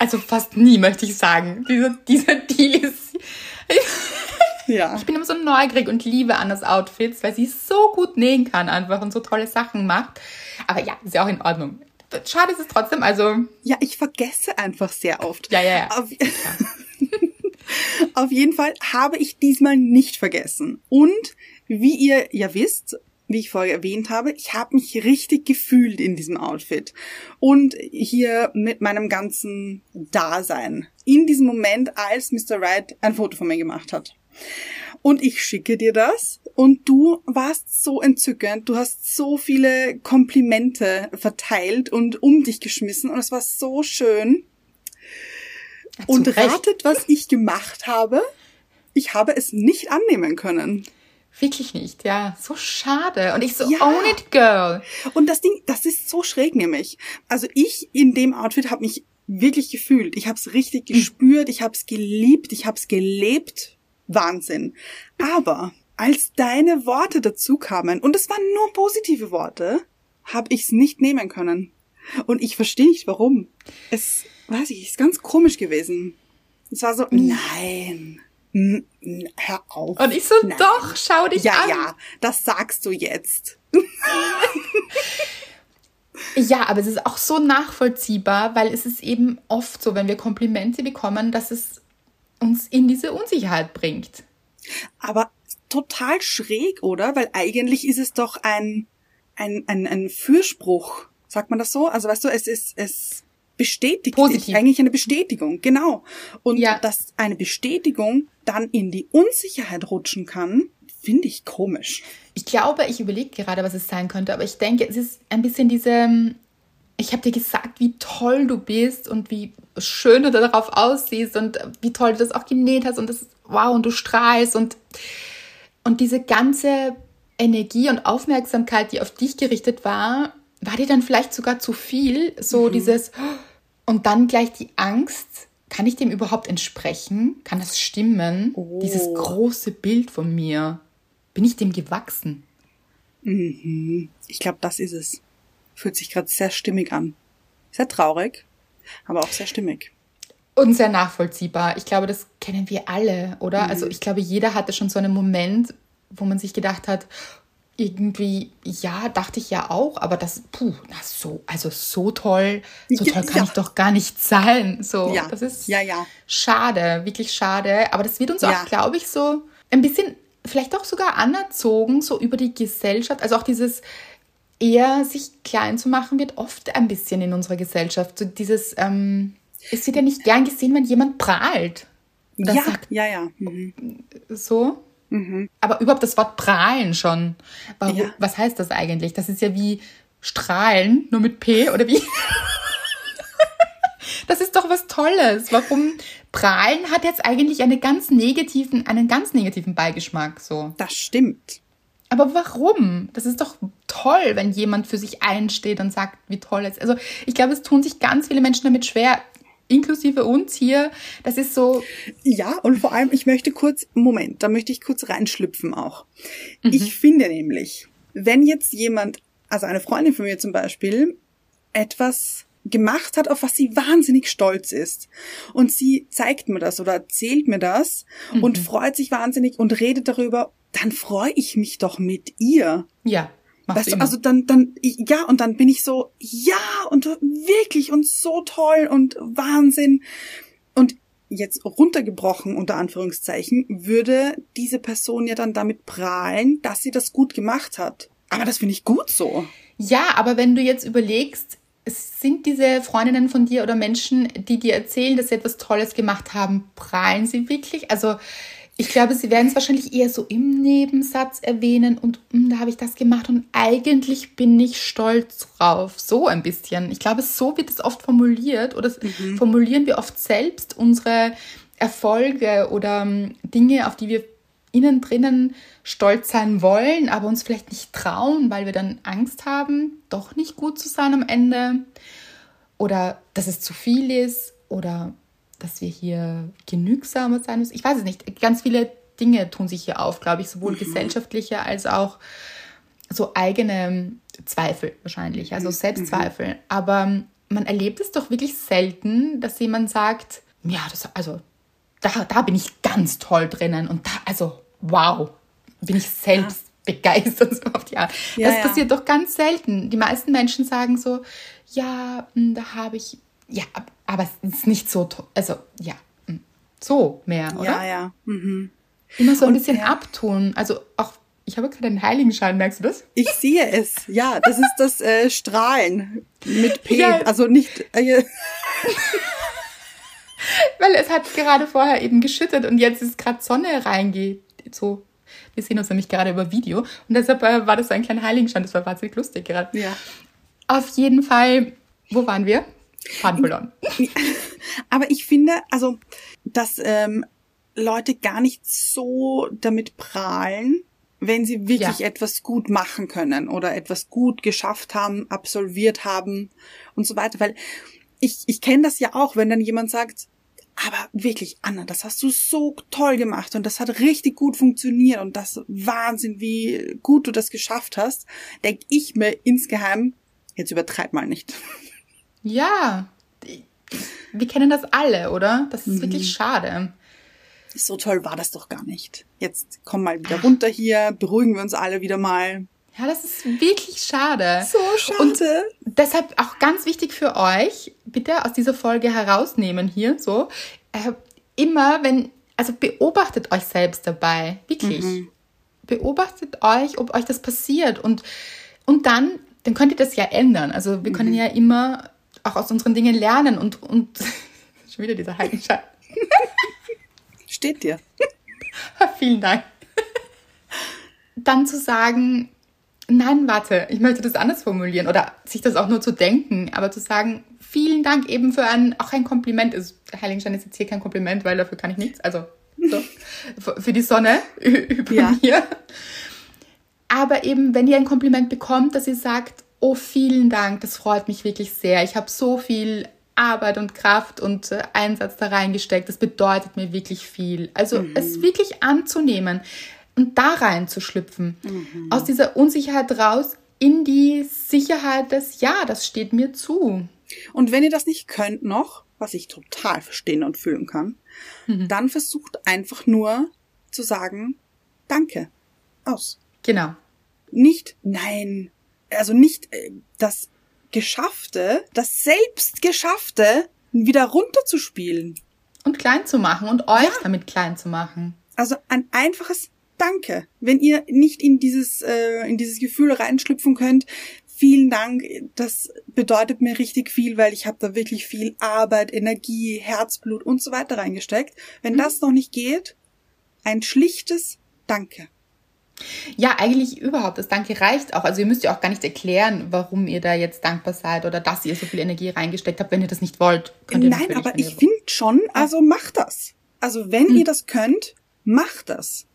Also fast nie, möchte ich sagen. Dieser, dieser Deal ist. Ja. Ich bin immer so neugierig und liebe Annas Outfits, weil sie so gut nähen kann einfach und so tolle Sachen macht. Aber ja, ist ja auch in Ordnung. schade ist es trotzdem, also. Ja, ich vergesse einfach sehr oft. Ja, ja, ja. Auf, Auf jeden Fall habe ich diesmal nicht vergessen. Und wie ihr ja wisst, wie ich vorher erwähnt habe, ich habe mich richtig gefühlt in diesem Outfit. Und hier mit meinem ganzen Dasein. In diesem Moment, als Mr. Wright ein Foto von mir gemacht hat. Und ich schicke dir das und du warst so entzückend. Du hast so viele Komplimente verteilt und um dich geschmissen und es war so schön. Ja, und Recht. ratet, was ich gemacht habe? Ich habe es nicht annehmen können. Wirklich nicht, ja. So schade. Und ich so, ja. own it, girl. Und das Ding, das ist so schräg nämlich. Also ich in dem Outfit habe mich wirklich gefühlt. Ich habe es richtig hm. gespürt, ich habe es geliebt, ich habe es gelebt. Wahnsinn. Aber als deine Worte dazu kamen, und es waren nur positive Worte, habe ich es nicht nehmen können. Und ich verstehe nicht warum. Es, weiß ich, ist ganz komisch gewesen. Es war so, nein, hör auf. Und ich so, nein. doch, schau dich ja, an. Ja, ja, das sagst du jetzt. ja, aber es ist auch so nachvollziehbar, weil es ist eben oft so, wenn wir Komplimente bekommen, dass es uns in diese Unsicherheit bringt. Aber total schräg, oder? Weil eigentlich ist es doch ein, ein, ein, ein Fürspruch. Sagt man das so? Also weißt du, es ist, es bestätigt Positiv. eigentlich eine Bestätigung, genau. Und ja. dass eine Bestätigung dann in die Unsicherheit rutschen kann, finde ich komisch. Ich glaube, ich überlege gerade, was es sein könnte, aber ich denke, es ist ein bisschen diese, ich habe dir gesagt, wie toll du bist und wie schön du darauf aussiehst und wie toll du das auch genäht hast und das, wow, und du strahlst und, und diese ganze Energie und Aufmerksamkeit, die auf dich gerichtet war, war dir dann vielleicht sogar zu viel, so mhm. dieses, und dann gleich die Angst, kann ich dem überhaupt entsprechen? Kann das stimmen? Oh. Dieses große Bild von mir, bin ich dem gewachsen? Mhm. Ich glaube, das ist es. Fühlt sich gerade sehr stimmig an. Sehr traurig, aber auch sehr stimmig. Und sehr nachvollziehbar. Ich glaube, das kennen wir alle, oder? Mhm. Also ich glaube, jeder hatte schon so einen Moment, wo man sich gedacht hat, irgendwie, ja, dachte ich ja auch, aber das, puh, na so, also so toll, so toll kann ja. ich doch gar nicht sein. So, ja. das ist ja, ja. schade, wirklich schade. Aber das wird uns auch, glaube ich, so ein bisschen, vielleicht auch sogar anerzogen, so über die Gesellschaft. Also auch dieses eher sich klein zu machen, wird oft ein bisschen in unserer Gesellschaft. So dieses, ähm, es wird ja nicht gern gesehen, wenn jemand prahlt. Ja, sagt, ja, ja. Mhm. So. Mhm. Aber überhaupt das Wort prahlen schon. Warum, ja. Was heißt das eigentlich? Das ist ja wie strahlen, nur mit P oder wie? das ist doch was Tolles. Warum prahlen hat jetzt eigentlich einen ganz negativen, einen ganz negativen Beigeschmack, so. Das stimmt. Aber warum? Das ist doch toll, wenn jemand für sich einsteht und sagt, wie toll es ist. Also ich glaube, es tun sich ganz viele Menschen damit schwer, inklusive uns hier. Das ist so. Ja, und vor allem, ich möchte kurz, Moment, da möchte ich kurz reinschlüpfen auch. Mhm. Ich finde nämlich, wenn jetzt jemand, also eine Freundin von mir zum Beispiel, etwas gemacht hat, auf was sie wahnsinnig stolz ist. Und sie zeigt mir das oder erzählt mir das mhm. und freut sich wahnsinnig und redet darüber, dann freue ich mich doch mit ihr. Ja. Weißt du, also dann, dann, ja, und dann bin ich so, ja, und wirklich und so toll und Wahnsinn. Und jetzt runtergebrochen, unter Anführungszeichen, würde diese Person ja dann damit prahlen, dass sie das gut gemacht hat. Aber das finde ich gut so. Ja, aber wenn du jetzt überlegst, es sind diese Freundinnen von dir oder Menschen, die dir erzählen, dass sie etwas Tolles gemacht haben, prahlen sie wirklich? Also ich glaube, sie werden es wahrscheinlich eher so im Nebensatz erwähnen und hm, da habe ich das gemacht und eigentlich bin ich stolz drauf. So ein bisschen. Ich glaube, so wird es oft formuliert oder mhm. formulieren wir oft selbst unsere Erfolge oder um, Dinge, auf die wir innen drinnen stolz sein wollen, aber uns vielleicht nicht trauen, weil wir dann Angst haben, doch nicht gut zu sein am Ende oder dass es zu viel ist oder dass wir hier genügsamer sein müssen. Ich weiß es nicht. Ganz viele Dinge tun sich hier auf, glaube ich, sowohl mhm. gesellschaftliche als auch so eigene Zweifel wahrscheinlich, also mhm. Selbstzweifel. Mhm. Aber man erlebt es doch wirklich selten, dass jemand sagt, ja, das, also da, da bin ich ganz toll drinnen und da, also wow, bin ich selbst begeistert so auf die Art. Ja, das ja. passiert doch ganz selten. Die meisten Menschen sagen so, ja, hm, da habe ich, ja, aber es ist nicht so, also ja, hm, so mehr, oder? Ja, ja. Mhm. Immer so ein Und, bisschen ja. abtun. Also auch, ich habe gerade einen Heiligenschein, merkst du das? Ich sehe es. Ja, das ist das äh, Strahlen mit P. Ja. Also nicht. Äh, Weil es hat gerade vorher eben geschüttet und jetzt ist gerade Sonne reingeht. So, wir sehen uns nämlich gerade über Video und deshalb äh, war das so ein kleiner Heiligenschein. Das war wahnsinnig lustig gerade. ja. Auf jeden Fall, wo waren wir? Verloren. Aber ich finde, also, dass ähm, Leute gar nicht so damit prahlen, wenn sie wirklich Ja. etwas gut machen können oder etwas gut geschafft haben, absolviert haben und so weiter. Weil ich, ich kenne das ja auch, wenn dann jemand sagt, aber wirklich, Anna, das hast du so toll gemacht und das hat richtig gut funktioniert und das Wahnsinn, wie gut du das geschafft hast, denk ich mir insgeheim, jetzt übertreib mal nicht. Ja, wir kennen das alle, oder? Das ist wirklich schade. So toll war das doch gar nicht. Jetzt komm mal wieder runter hier, beruhigen wir uns alle wieder mal. Ja, das ist wirklich schade. So schade. Und deshalb auch ganz wichtig für euch, bitte aus dieser Folge herausnehmen hier so, äh, immer wenn, also beobachtet euch selbst dabei, wirklich. Beobachtet euch, ob euch das passiert und, und dann, dann könnt ihr das ja ändern. Also wir können ja immer auch aus unseren Dingen lernen und, und schon wieder dieser Heiligenschein. Steht dir. Vielen Dank. Dann zu sagen, nein, warte, ich möchte das anders formulieren oder sich das auch nur zu denken, aber zu sagen, vielen Dank eben für ein, auch ein Kompliment ist. Heiligenstein ist jetzt hier kein Kompliment, weil dafür kann ich nichts. Also, so, für- für die Sonne über Ja. mir. Aber eben, wenn ihr ein Kompliment bekommt, dass ihr sagt, oh, vielen Dank, das freut mich wirklich sehr. Ich habe so viel Arbeit und Kraft und äh, Einsatz da reingesteckt. Das bedeutet mir wirklich viel. Also es wirklich anzunehmen und da reinzuschlüpfen. Aus dieser Unsicherheit raus in die Sicherheit des, ja, das steht mir zu. Und wenn ihr das nicht könnt noch, was ich total verstehen und fühlen kann, dann versucht einfach nur zu sagen, danke. Aus. Genau. Nicht, nein, also nicht äh, das Geschaffte, das Selbstgeschaffte wieder runterzuspielen. Und klein zu machen und euch damit klein zu machen. Also ein einfaches Danke. Wenn ihr nicht in dieses, äh, in dieses Gefühl reinschlüpfen könnt, vielen Dank, das bedeutet mir richtig viel, weil ich habe da wirklich viel Arbeit, Energie, Herzblut und so weiter reingesteckt. Wenn das noch nicht geht, ein schlichtes Danke. Ja, eigentlich überhaupt. Das Danke reicht auch. Also ihr müsst ja auch gar nicht erklären, warum ihr da jetzt dankbar seid oder dass ihr so viel Energie reingesteckt habt. Wenn ihr das nicht wollt, könnt ihr Nein, aber ich finde schon, also macht das. Also wenn ihr das könnt, macht das.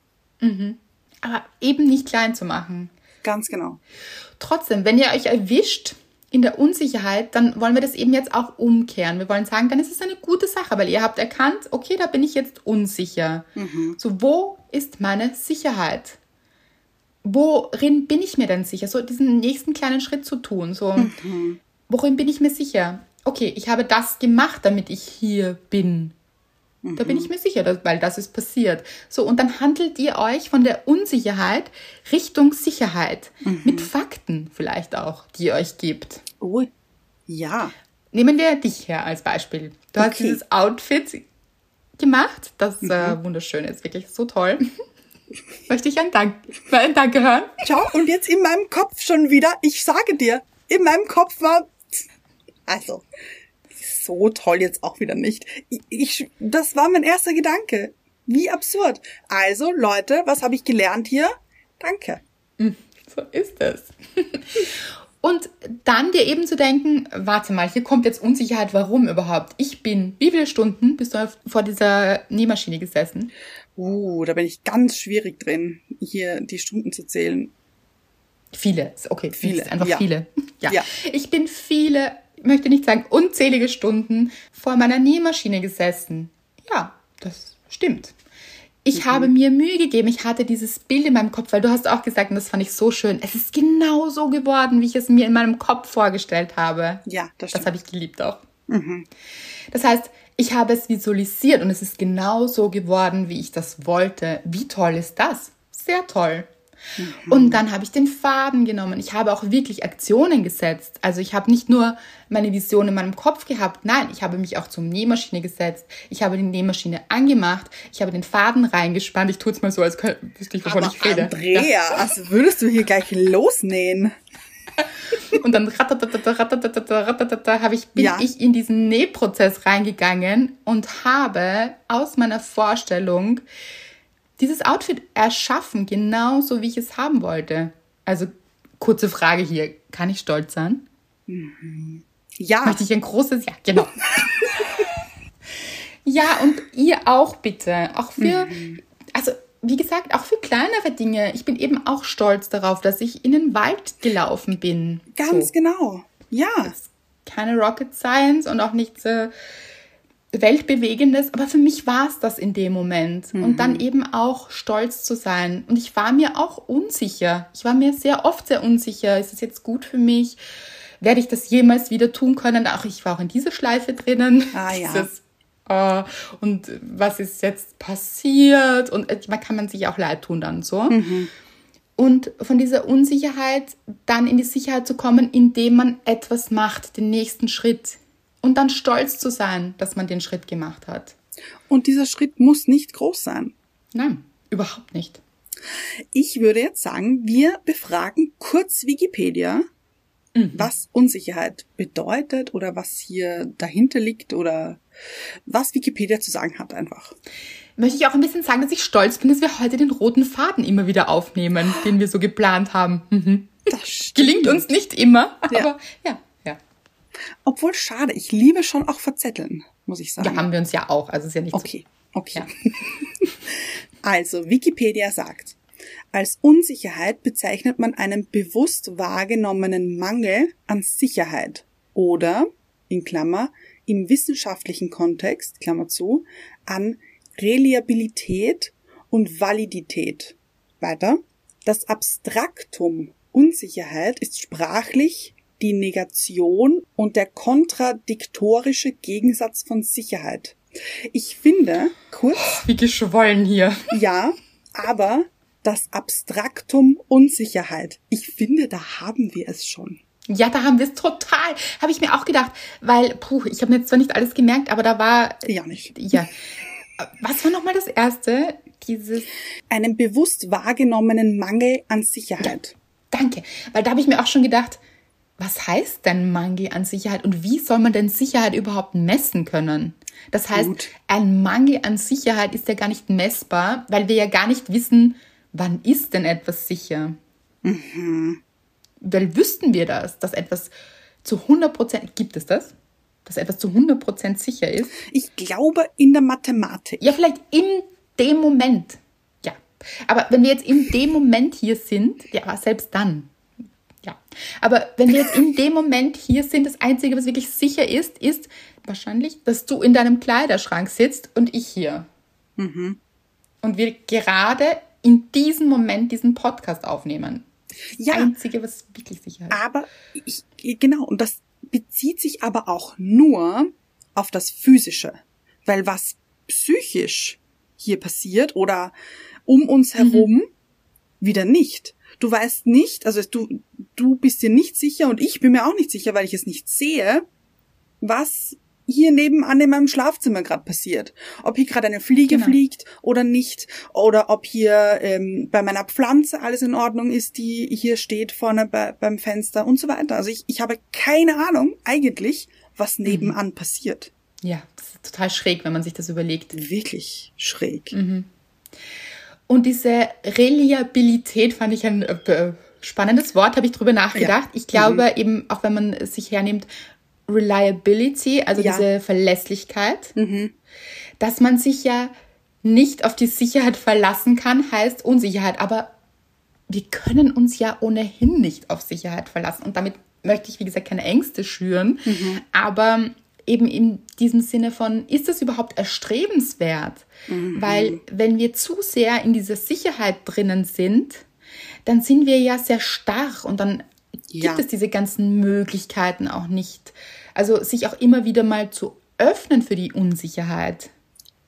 Aber eben nicht klein zu machen. Ganz genau. Trotzdem, wenn ihr euch erwischt in der Unsicherheit, dann wollen wir das eben jetzt auch umkehren. Wir wollen sagen, dann ist es eine gute Sache, weil ihr habt erkannt, okay, da bin ich jetzt unsicher. So, wo ist meine Sicherheit? Worin bin ich mir denn sicher? So diesen nächsten kleinen Schritt zu tun. So, worin bin ich mir sicher? Okay, ich habe das gemacht, damit ich hier bin. Da bin ich mir sicher, dass, weil das ist passiert. So, und dann handelt ihr euch von der Unsicherheit Richtung Sicherheit. Mit Fakten vielleicht auch, die ihr euch gibt. Oh, ja. Nehmen wir dich her als Beispiel. Du hast Okay. dieses Outfit gemacht, das äh, wunderschön ist, wirklich so toll. Möchte ich ein, Dank, ein Danke hören? Schau, und jetzt in meinem Kopf schon wieder, ich sage dir, in meinem Kopf war, also, so toll jetzt auch wieder nicht. Ich, ich, das war mein erster Gedanke. Wie absurd. Also, Leute, was habe ich gelernt hier? Danke. So ist es. Und dann dir eben zu denken, warte mal, hier kommt jetzt Unsicherheit, warum überhaupt? Ich bin, wie viele Stunden bist du vor dieser Nähmaschine gesessen? Uh, da bin ich ganz schwierig drin, hier die Stunden zu zählen. Viele, okay, Viele, einfach ja. viele. Ja. Ja. Ich bin viele, ich möchte nicht sagen unzählige Stunden vor meiner Nähmaschine gesessen. Ja, das stimmt. Ich habe mir Mühe gegeben. Ich hatte dieses Bild in meinem Kopf, weil du hast auch gesagt, und das fand ich so schön. Es ist genau so geworden, wie ich es mir in meinem Kopf vorgestellt habe. Ja, das Das stimmt. habe ich geliebt auch. Das heißt, ich habe es visualisiert und es ist genau so geworden, wie ich das wollte. Wie toll ist das? Sehr toll. Mhm. Und dann habe ich den Faden genommen. Ich habe auch wirklich Aktionen gesetzt. Also ich habe nicht nur meine Vision in meinem Kopf gehabt, nein, ich habe mich auch zur Nähmaschine gesetzt. Ich habe die Nähmaschine angemacht. Ich habe den Faden reingespannt. Ich tue es mal so, als wüsste ich, wovon Aber ich rede. Andrea, ja. also würdest du hier gleich losnähen? Und dann habe ich, bin ja. ich in diesen Nähprozess reingegangen und habe aus meiner Vorstellung dieses Outfit erschaffen, genauso wie ich es haben wollte. Also kurze Frage hier, kann ich stolz sein? Mhm. Ja. Möchte ich ein großes Ja, genau. ja, und ihr auch bitte. Auch für, mhm. also wie gesagt, auch für kleinere Dinge. Ich bin eben auch stolz darauf, dass ich in den Wald gelaufen bin. Ganz so. genau. Ja. Keine Rocket Science und auch nichts äh, Weltbewegendes, aber für mich war es das in dem Moment. Mhm. Und dann eben auch stolz zu sein. Und ich war mir auch unsicher. Ich war mir sehr oft sehr unsicher. Ist es jetzt gut für mich? Werde ich das jemals wieder tun können? Ach, ich war auch in dieser Schleife drinnen. Ah ja. Dieses äh, und was ist jetzt passiert und äh, man kann man sich auch leid tun dann so. Mhm. Und von dieser Unsicherheit dann in die Sicherheit zu kommen, indem man etwas macht, den nächsten Schritt. Und dann stolz zu sein, dass man den Schritt gemacht hat. Und dieser Schritt muss nicht groß sein. Nein, überhaupt nicht. Ich würde jetzt sagen, wir befragen kurz Wikipedia, mhm. was Unsicherheit bedeutet oder was hier dahinter liegt oder was Wikipedia zu sagen hat einfach. Möchte ich auch ein bisschen sagen, dass ich stolz bin, dass wir heute den roten Faden immer wieder aufnehmen, den wir so geplant haben. Mhm. Das Gelingt uns nicht immer, ja. aber ja, ja. Obwohl schade, ich liebe schon auch verzetteln, muss ich sagen. Ja, haben wir uns ja auch, also ist ja nicht Okay, so. okay. Ja. also, Wikipedia sagt, als Unsicherheit bezeichnet man einen bewusst wahrgenommenen Mangel an Sicherheit oder, in Klammer, im wissenschaftlichen Kontext, Klammer zu, an Reliabilität und Validität. Weiter. Das Abstraktum Unsicherheit ist sprachlich die Negation und der kontradiktorische Gegensatz von Sicherheit. Ich finde, kurz. Wie geschwollen hier. Ja, aber das Abstraktum Unsicherheit. Ich finde, da haben wir es schon. Ja, da haben wir es total. Habe ich mir auch gedacht, weil, puh, ich habe mir jetzt zwar nicht alles gemerkt, aber da war. Ja, nicht. Ja. Was war nochmal das erste? Dieses. Einen bewusst wahrgenommenen Mangel an Sicherheit. Ja, danke. Weil da habe ich mir auch schon gedacht, was heißt denn Mangel an Sicherheit und wie soll man denn Sicherheit überhaupt messen können? Das heißt, Gut. ein Mangel an Sicherheit ist ja gar nicht messbar, weil wir ja gar nicht wissen, wann ist denn etwas sicher. Mhm weil wüssten wir das, dass etwas zu 100 Prozent, gibt es das? Dass etwas zu 100 Prozent sicher ist? Ich glaube in der Mathematik. Ja, vielleicht in dem Moment. Ja. Aber wenn wir jetzt in dem Moment hier sind, ja, selbst dann. Ja. Aber wenn wir jetzt in dem Moment hier sind, das Einzige, was wirklich sicher ist, ist wahrscheinlich, dass du in deinem Kleiderschrank sitzt und ich hier. Mhm. Und wir gerade in diesem Moment diesen Podcast aufnehmen ja, Einzige, was wirklich sicher ist. Aber ich, genau, und das bezieht sich aber auch nur auf das Physische. Weil was psychisch hier passiert oder um uns mhm. herum, mhm. wieder nicht. Du weißt nicht, also du, du bist dir nicht sicher und ich bin mir auch nicht sicher, weil ich es nicht sehe, was hier nebenan in meinem Schlafzimmer gerade passiert. Ob hier gerade eine Fliege genau. fliegt oder nicht. Oder ob hier ähm, bei meiner Pflanze alles in Ordnung ist, die hier steht vorne bei, beim Fenster und so weiter. Also ich, ich habe keine Ahnung eigentlich, was mhm. nebenan mhm. passiert. Ja, das ist total schräg, wenn man sich das überlegt. Wirklich schräg. Mhm. Und diese Reliabilität fand ich ein äh, spannendes Wort, habe ich drüber nachgedacht. Ja. Ich glaube mhm. eben, auch wenn man sich hernimmt, Reliability, also ja. diese Verlässlichkeit, mhm. dass man sich ja nicht auf die Sicherheit verlassen kann, heißt Unsicherheit. Aber wir können uns ja ohnehin nicht auf Sicherheit verlassen. Und damit möchte ich, wie gesagt, keine Ängste schüren. Mhm. Aber eben in diesem Sinne von, ist das überhaupt erstrebenswert? Mhm. Weil wenn wir zu sehr in dieser Sicherheit drinnen sind, dann sind wir ja sehr starr und dann ja. gibt es diese ganzen Möglichkeiten auch nicht. Also sich auch immer wieder mal zu öffnen für die Unsicherheit.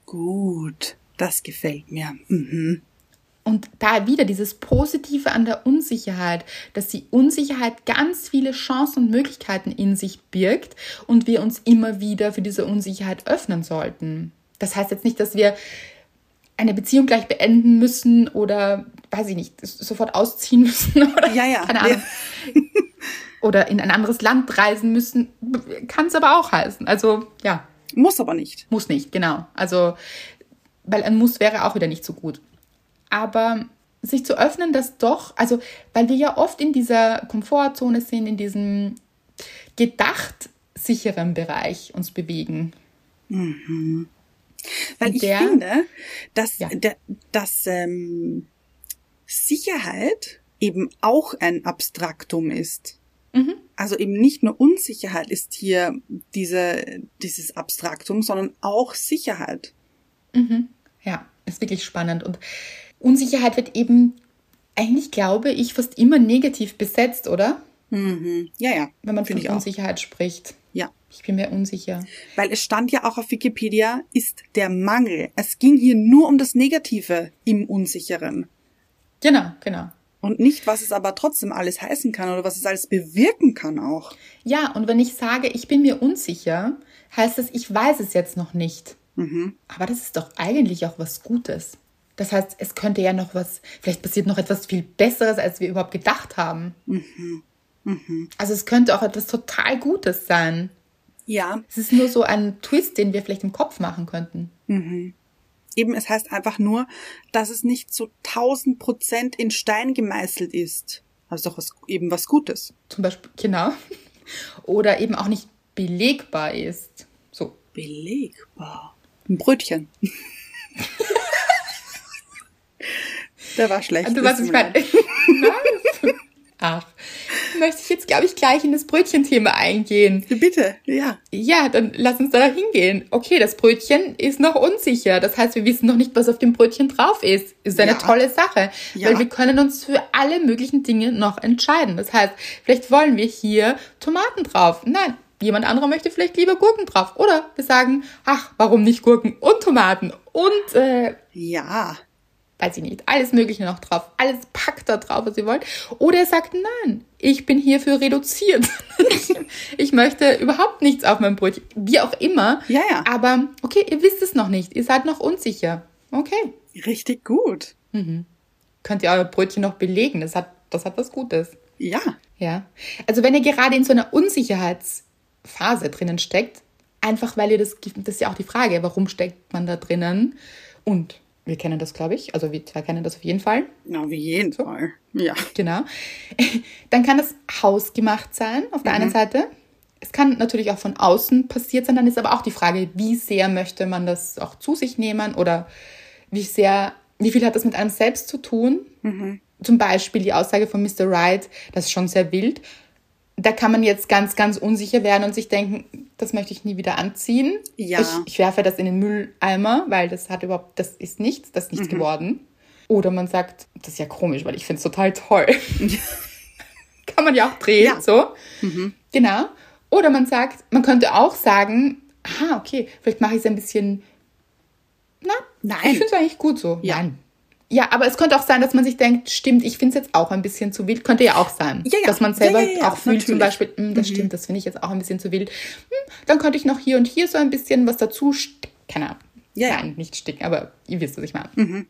Gut, das gefällt mir. Mhm. Und da wieder dieses Positive an der Unsicherheit, dass die Unsicherheit ganz viele Chancen und Möglichkeiten in sich birgt und wir uns immer wieder für diese Unsicherheit öffnen sollten. Das heißt jetzt nicht, dass wir eine Beziehung gleich beenden müssen oder, weiß ich nicht, sofort ausziehen müssen oder ja, ja. keine Ahnung. Ja. oder in ein anderes Land reisen müssen. Kann es aber auch heißen. Also, ja. Muss aber nicht. Muss nicht, genau. Also, weil ein Muss wäre auch wieder nicht so gut. Aber sich zu öffnen, dass doch, also, weil wir ja oft in dieser Komfortzone sind, in diesem gedacht sicheren Bereich uns bewegen. Mhm. Weil ich der, finde, dass, ja. der, dass ähm, Sicherheit eben auch ein Abstraktum ist. Mhm. Also eben nicht nur Unsicherheit ist hier diese, dieses Abstraktum, sondern auch Sicherheit. Mhm. Ja, ist wirklich spannend. Und Unsicherheit wird eben eigentlich, glaube ich, fast immer negativ besetzt, oder? Mhm. Ja, ja. Wenn man von Unsicherheit spricht. Ich bin mir unsicher. Weil es stand ja auch auf Wikipedia, ist der Mangel. Es ging hier nur um das Negative im Unsicheren. Genau, genau. Und nicht, was es aber trotzdem alles heißen kann oder was es alles bewirken kann auch. Ja, und wenn ich sage, ich bin mir unsicher, heißt das, ich weiß es jetzt noch nicht. Mhm. Aber das ist doch eigentlich auch was Gutes. Das heißt, es könnte ja noch was, vielleicht passiert noch etwas viel Besseres, als wir überhaupt gedacht haben. Mhm. Mhm. Also es könnte auch etwas total Gutes sein. Ja. Es ist nur so ein Twist, den wir vielleicht im Kopf machen könnten. Mhm. Eben, es heißt einfach nur, dass es nicht zu tausend Prozent in Stein gemeißelt ist. Also doch was, eben was Gutes. Zum Beispiel, genau. Oder eben auch nicht belegbar ist. So. Belegbar. Ein Brötchen. Der war schlecht. Du weißt, ich meine. Ach, möchte ich jetzt, glaube ich, gleich in das Brötchenthema eingehen. Bitte, ja. Ja, dann lass uns da hingehen. Okay, das Brötchen ist noch unsicher. Das heißt, wir wissen noch nicht, was auf dem Brötchen drauf ist. Ist eine ja. tolle Sache, ja. weil wir können uns für alle möglichen Dinge noch entscheiden. Das heißt, vielleicht wollen wir hier Tomaten drauf. Nein, jemand anderer möchte vielleicht lieber Gurken drauf. Oder wir sagen, ach, warum nicht Gurken und Tomaten und äh, ja weiß ich nicht, alles Mögliche noch drauf, alles packt da drauf, was ihr wollt. Oder er sagt, nein, ich bin hier für reduziert. ich möchte überhaupt nichts auf meinem Brötchen. Wie auch immer. Ja, ja. Aber okay, ihr wisst es noch nicht. Ihr seid noch unsicher. Okay. Richtig gut. Mhm. Könnt ihr euer Brötchen noch belegen. Das hat, das hat was Gutes. Ja. Ja. Also wenn ihr gerade in so einer Unsicherheitsphase drinnen steckt, einfach weil ihr das, das ist ja auch die Frage, warum steckt man da drinnen? Und wir kennen das, glaube ich. Also wir zwei kennen das auf jeden Fall. Na, wie jeden Fall. Ja. Genau. Dann kann das hausgemacht sein, auf der mhm. einen Seite. Es kann natürlich auch von außen passiert sein. Dann ist aber auch die Frage, wie sehr möchte man das auch zu sich nehmen oder wie sehr, wie viel hat das mit einem selbst zu tun? Mhm. Zum Beispiel die Aussage von Mr. Wright, das ist schon sehr wild da kann man jetzt ganz, ganz unsicher werden und sich denken, das möchte ich nie wieder anziehen. Ja. Ich, ich werfe das in den Mülleimer, weil das hat überhaupt, das ist nichts, das ist nichts mhm. geworden. Oder man sagt, das ist ja komisch, weil ich finde es total toll. kann man ja auch drehen, ja. so. Mhm. Genau. Oder man sagt, man könnte auch sagen, aha, okay, vielleicht mache ich es ein bisschen, na, Nein. ich finde es eigentlich gut so. Ja. Nein. Ja, aber es könnte auch sein, dass man sich denkt, stimmt, ich finde es jetzt auch ein bisschen zu wild. Könnte ja auch sein. Ja, ja. Dass man selber ja, ja, auch fühlt, natürlich. zum Beispiel, hm, das mhm. stimmt, das finde ich jetzt auch ein bisschen zu wild. Hm, dann könnte ich noch hier und hier so ein bisschen was dazu, keine Ahnung. Ja, Nein, nicht sticken, aber ihr wisst, was ich meine. Mhm.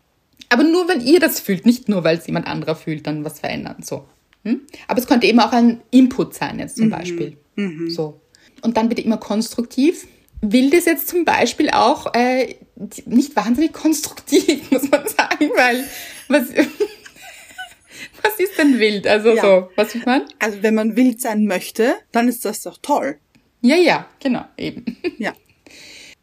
Aber nur, wenn ihr das fühlt, nicht nur, weil es jemand anderer fühlt, dann was verändern. So. Hm? Aber es könnte eben auch ein Input sein, jetzt zum mhm. Beispiel. Mhm. So. Und dann bitte immer konstruktiv will das jetzt zum Beispiel auch äh, nicht wahnsinnig konstruktiv, muss man sagen, weil was, was ist denn wild? Also ja. so, was ich meine? Also wenn man wild sein möchte, dann ist das doch toll. Ja, ja, genau, eben. Ja.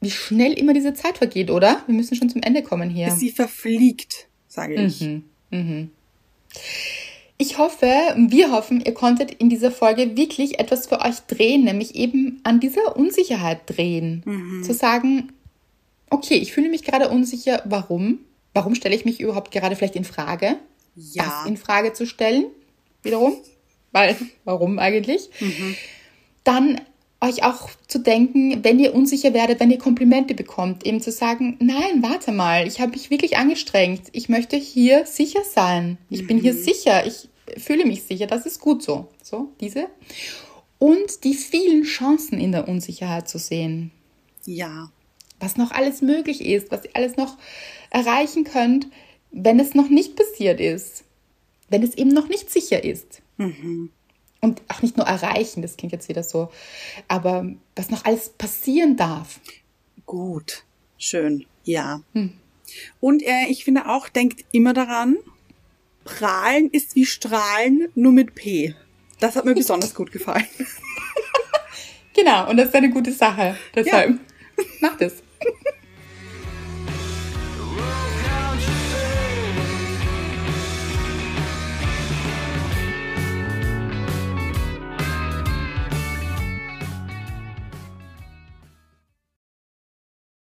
Wie schnell immer diese Zeit vergeht, oder? Wir müssen schon zum Ende kommen hier. Sie verfliegt, sage ich. Mhm, mhm. Ich hoffe, wir hoffen, ihr konntet in dieser Folge wirklich etwas für euch drehen, nämlich eben an dieser Unsicherheit drehen. Mhm. Zu sagen, okay, ich fühle mich gerade unsicher, warum? Warum stelle ich mich überhaupt gerade vielleicht in Frage? Ja. Das in Frage zu stellen, wiederum. Weil, warum eigentlich? Mhm. Dann euch auch zu denken, wenn ihr unsicher werdet, wenn ihr Komplimente bekommt, eben zu sagen, nein, warte mal, ich habe mich wirklich angestrengt. Ich möchte hier sicher sein. Ich mhm. bin hier mhm. sicher. Ich fühle mich sicher. Das ist gut so. So, diese. Und die vielen Chancen in der Unsicherheit zu sehen. Ja. Was noch alles möglich ist, was ihr alles noch erreichen könnt, wenn es noch nicht passiert ist. Wenn es eben noch nicht sicher ist. Mhm und auch nicht nur erreichen, das klingt jetzt wieder so, aber was noch alles passieren darf. Gut, schön, ja. Hm. Und äh, ich finde auch, denkt immer daran, prahlen ist wie strahlen, nur mit P. Das hat mir besonders gut gefallen. genau, und das ist eine gute Sache. Deshalb ja. macht es.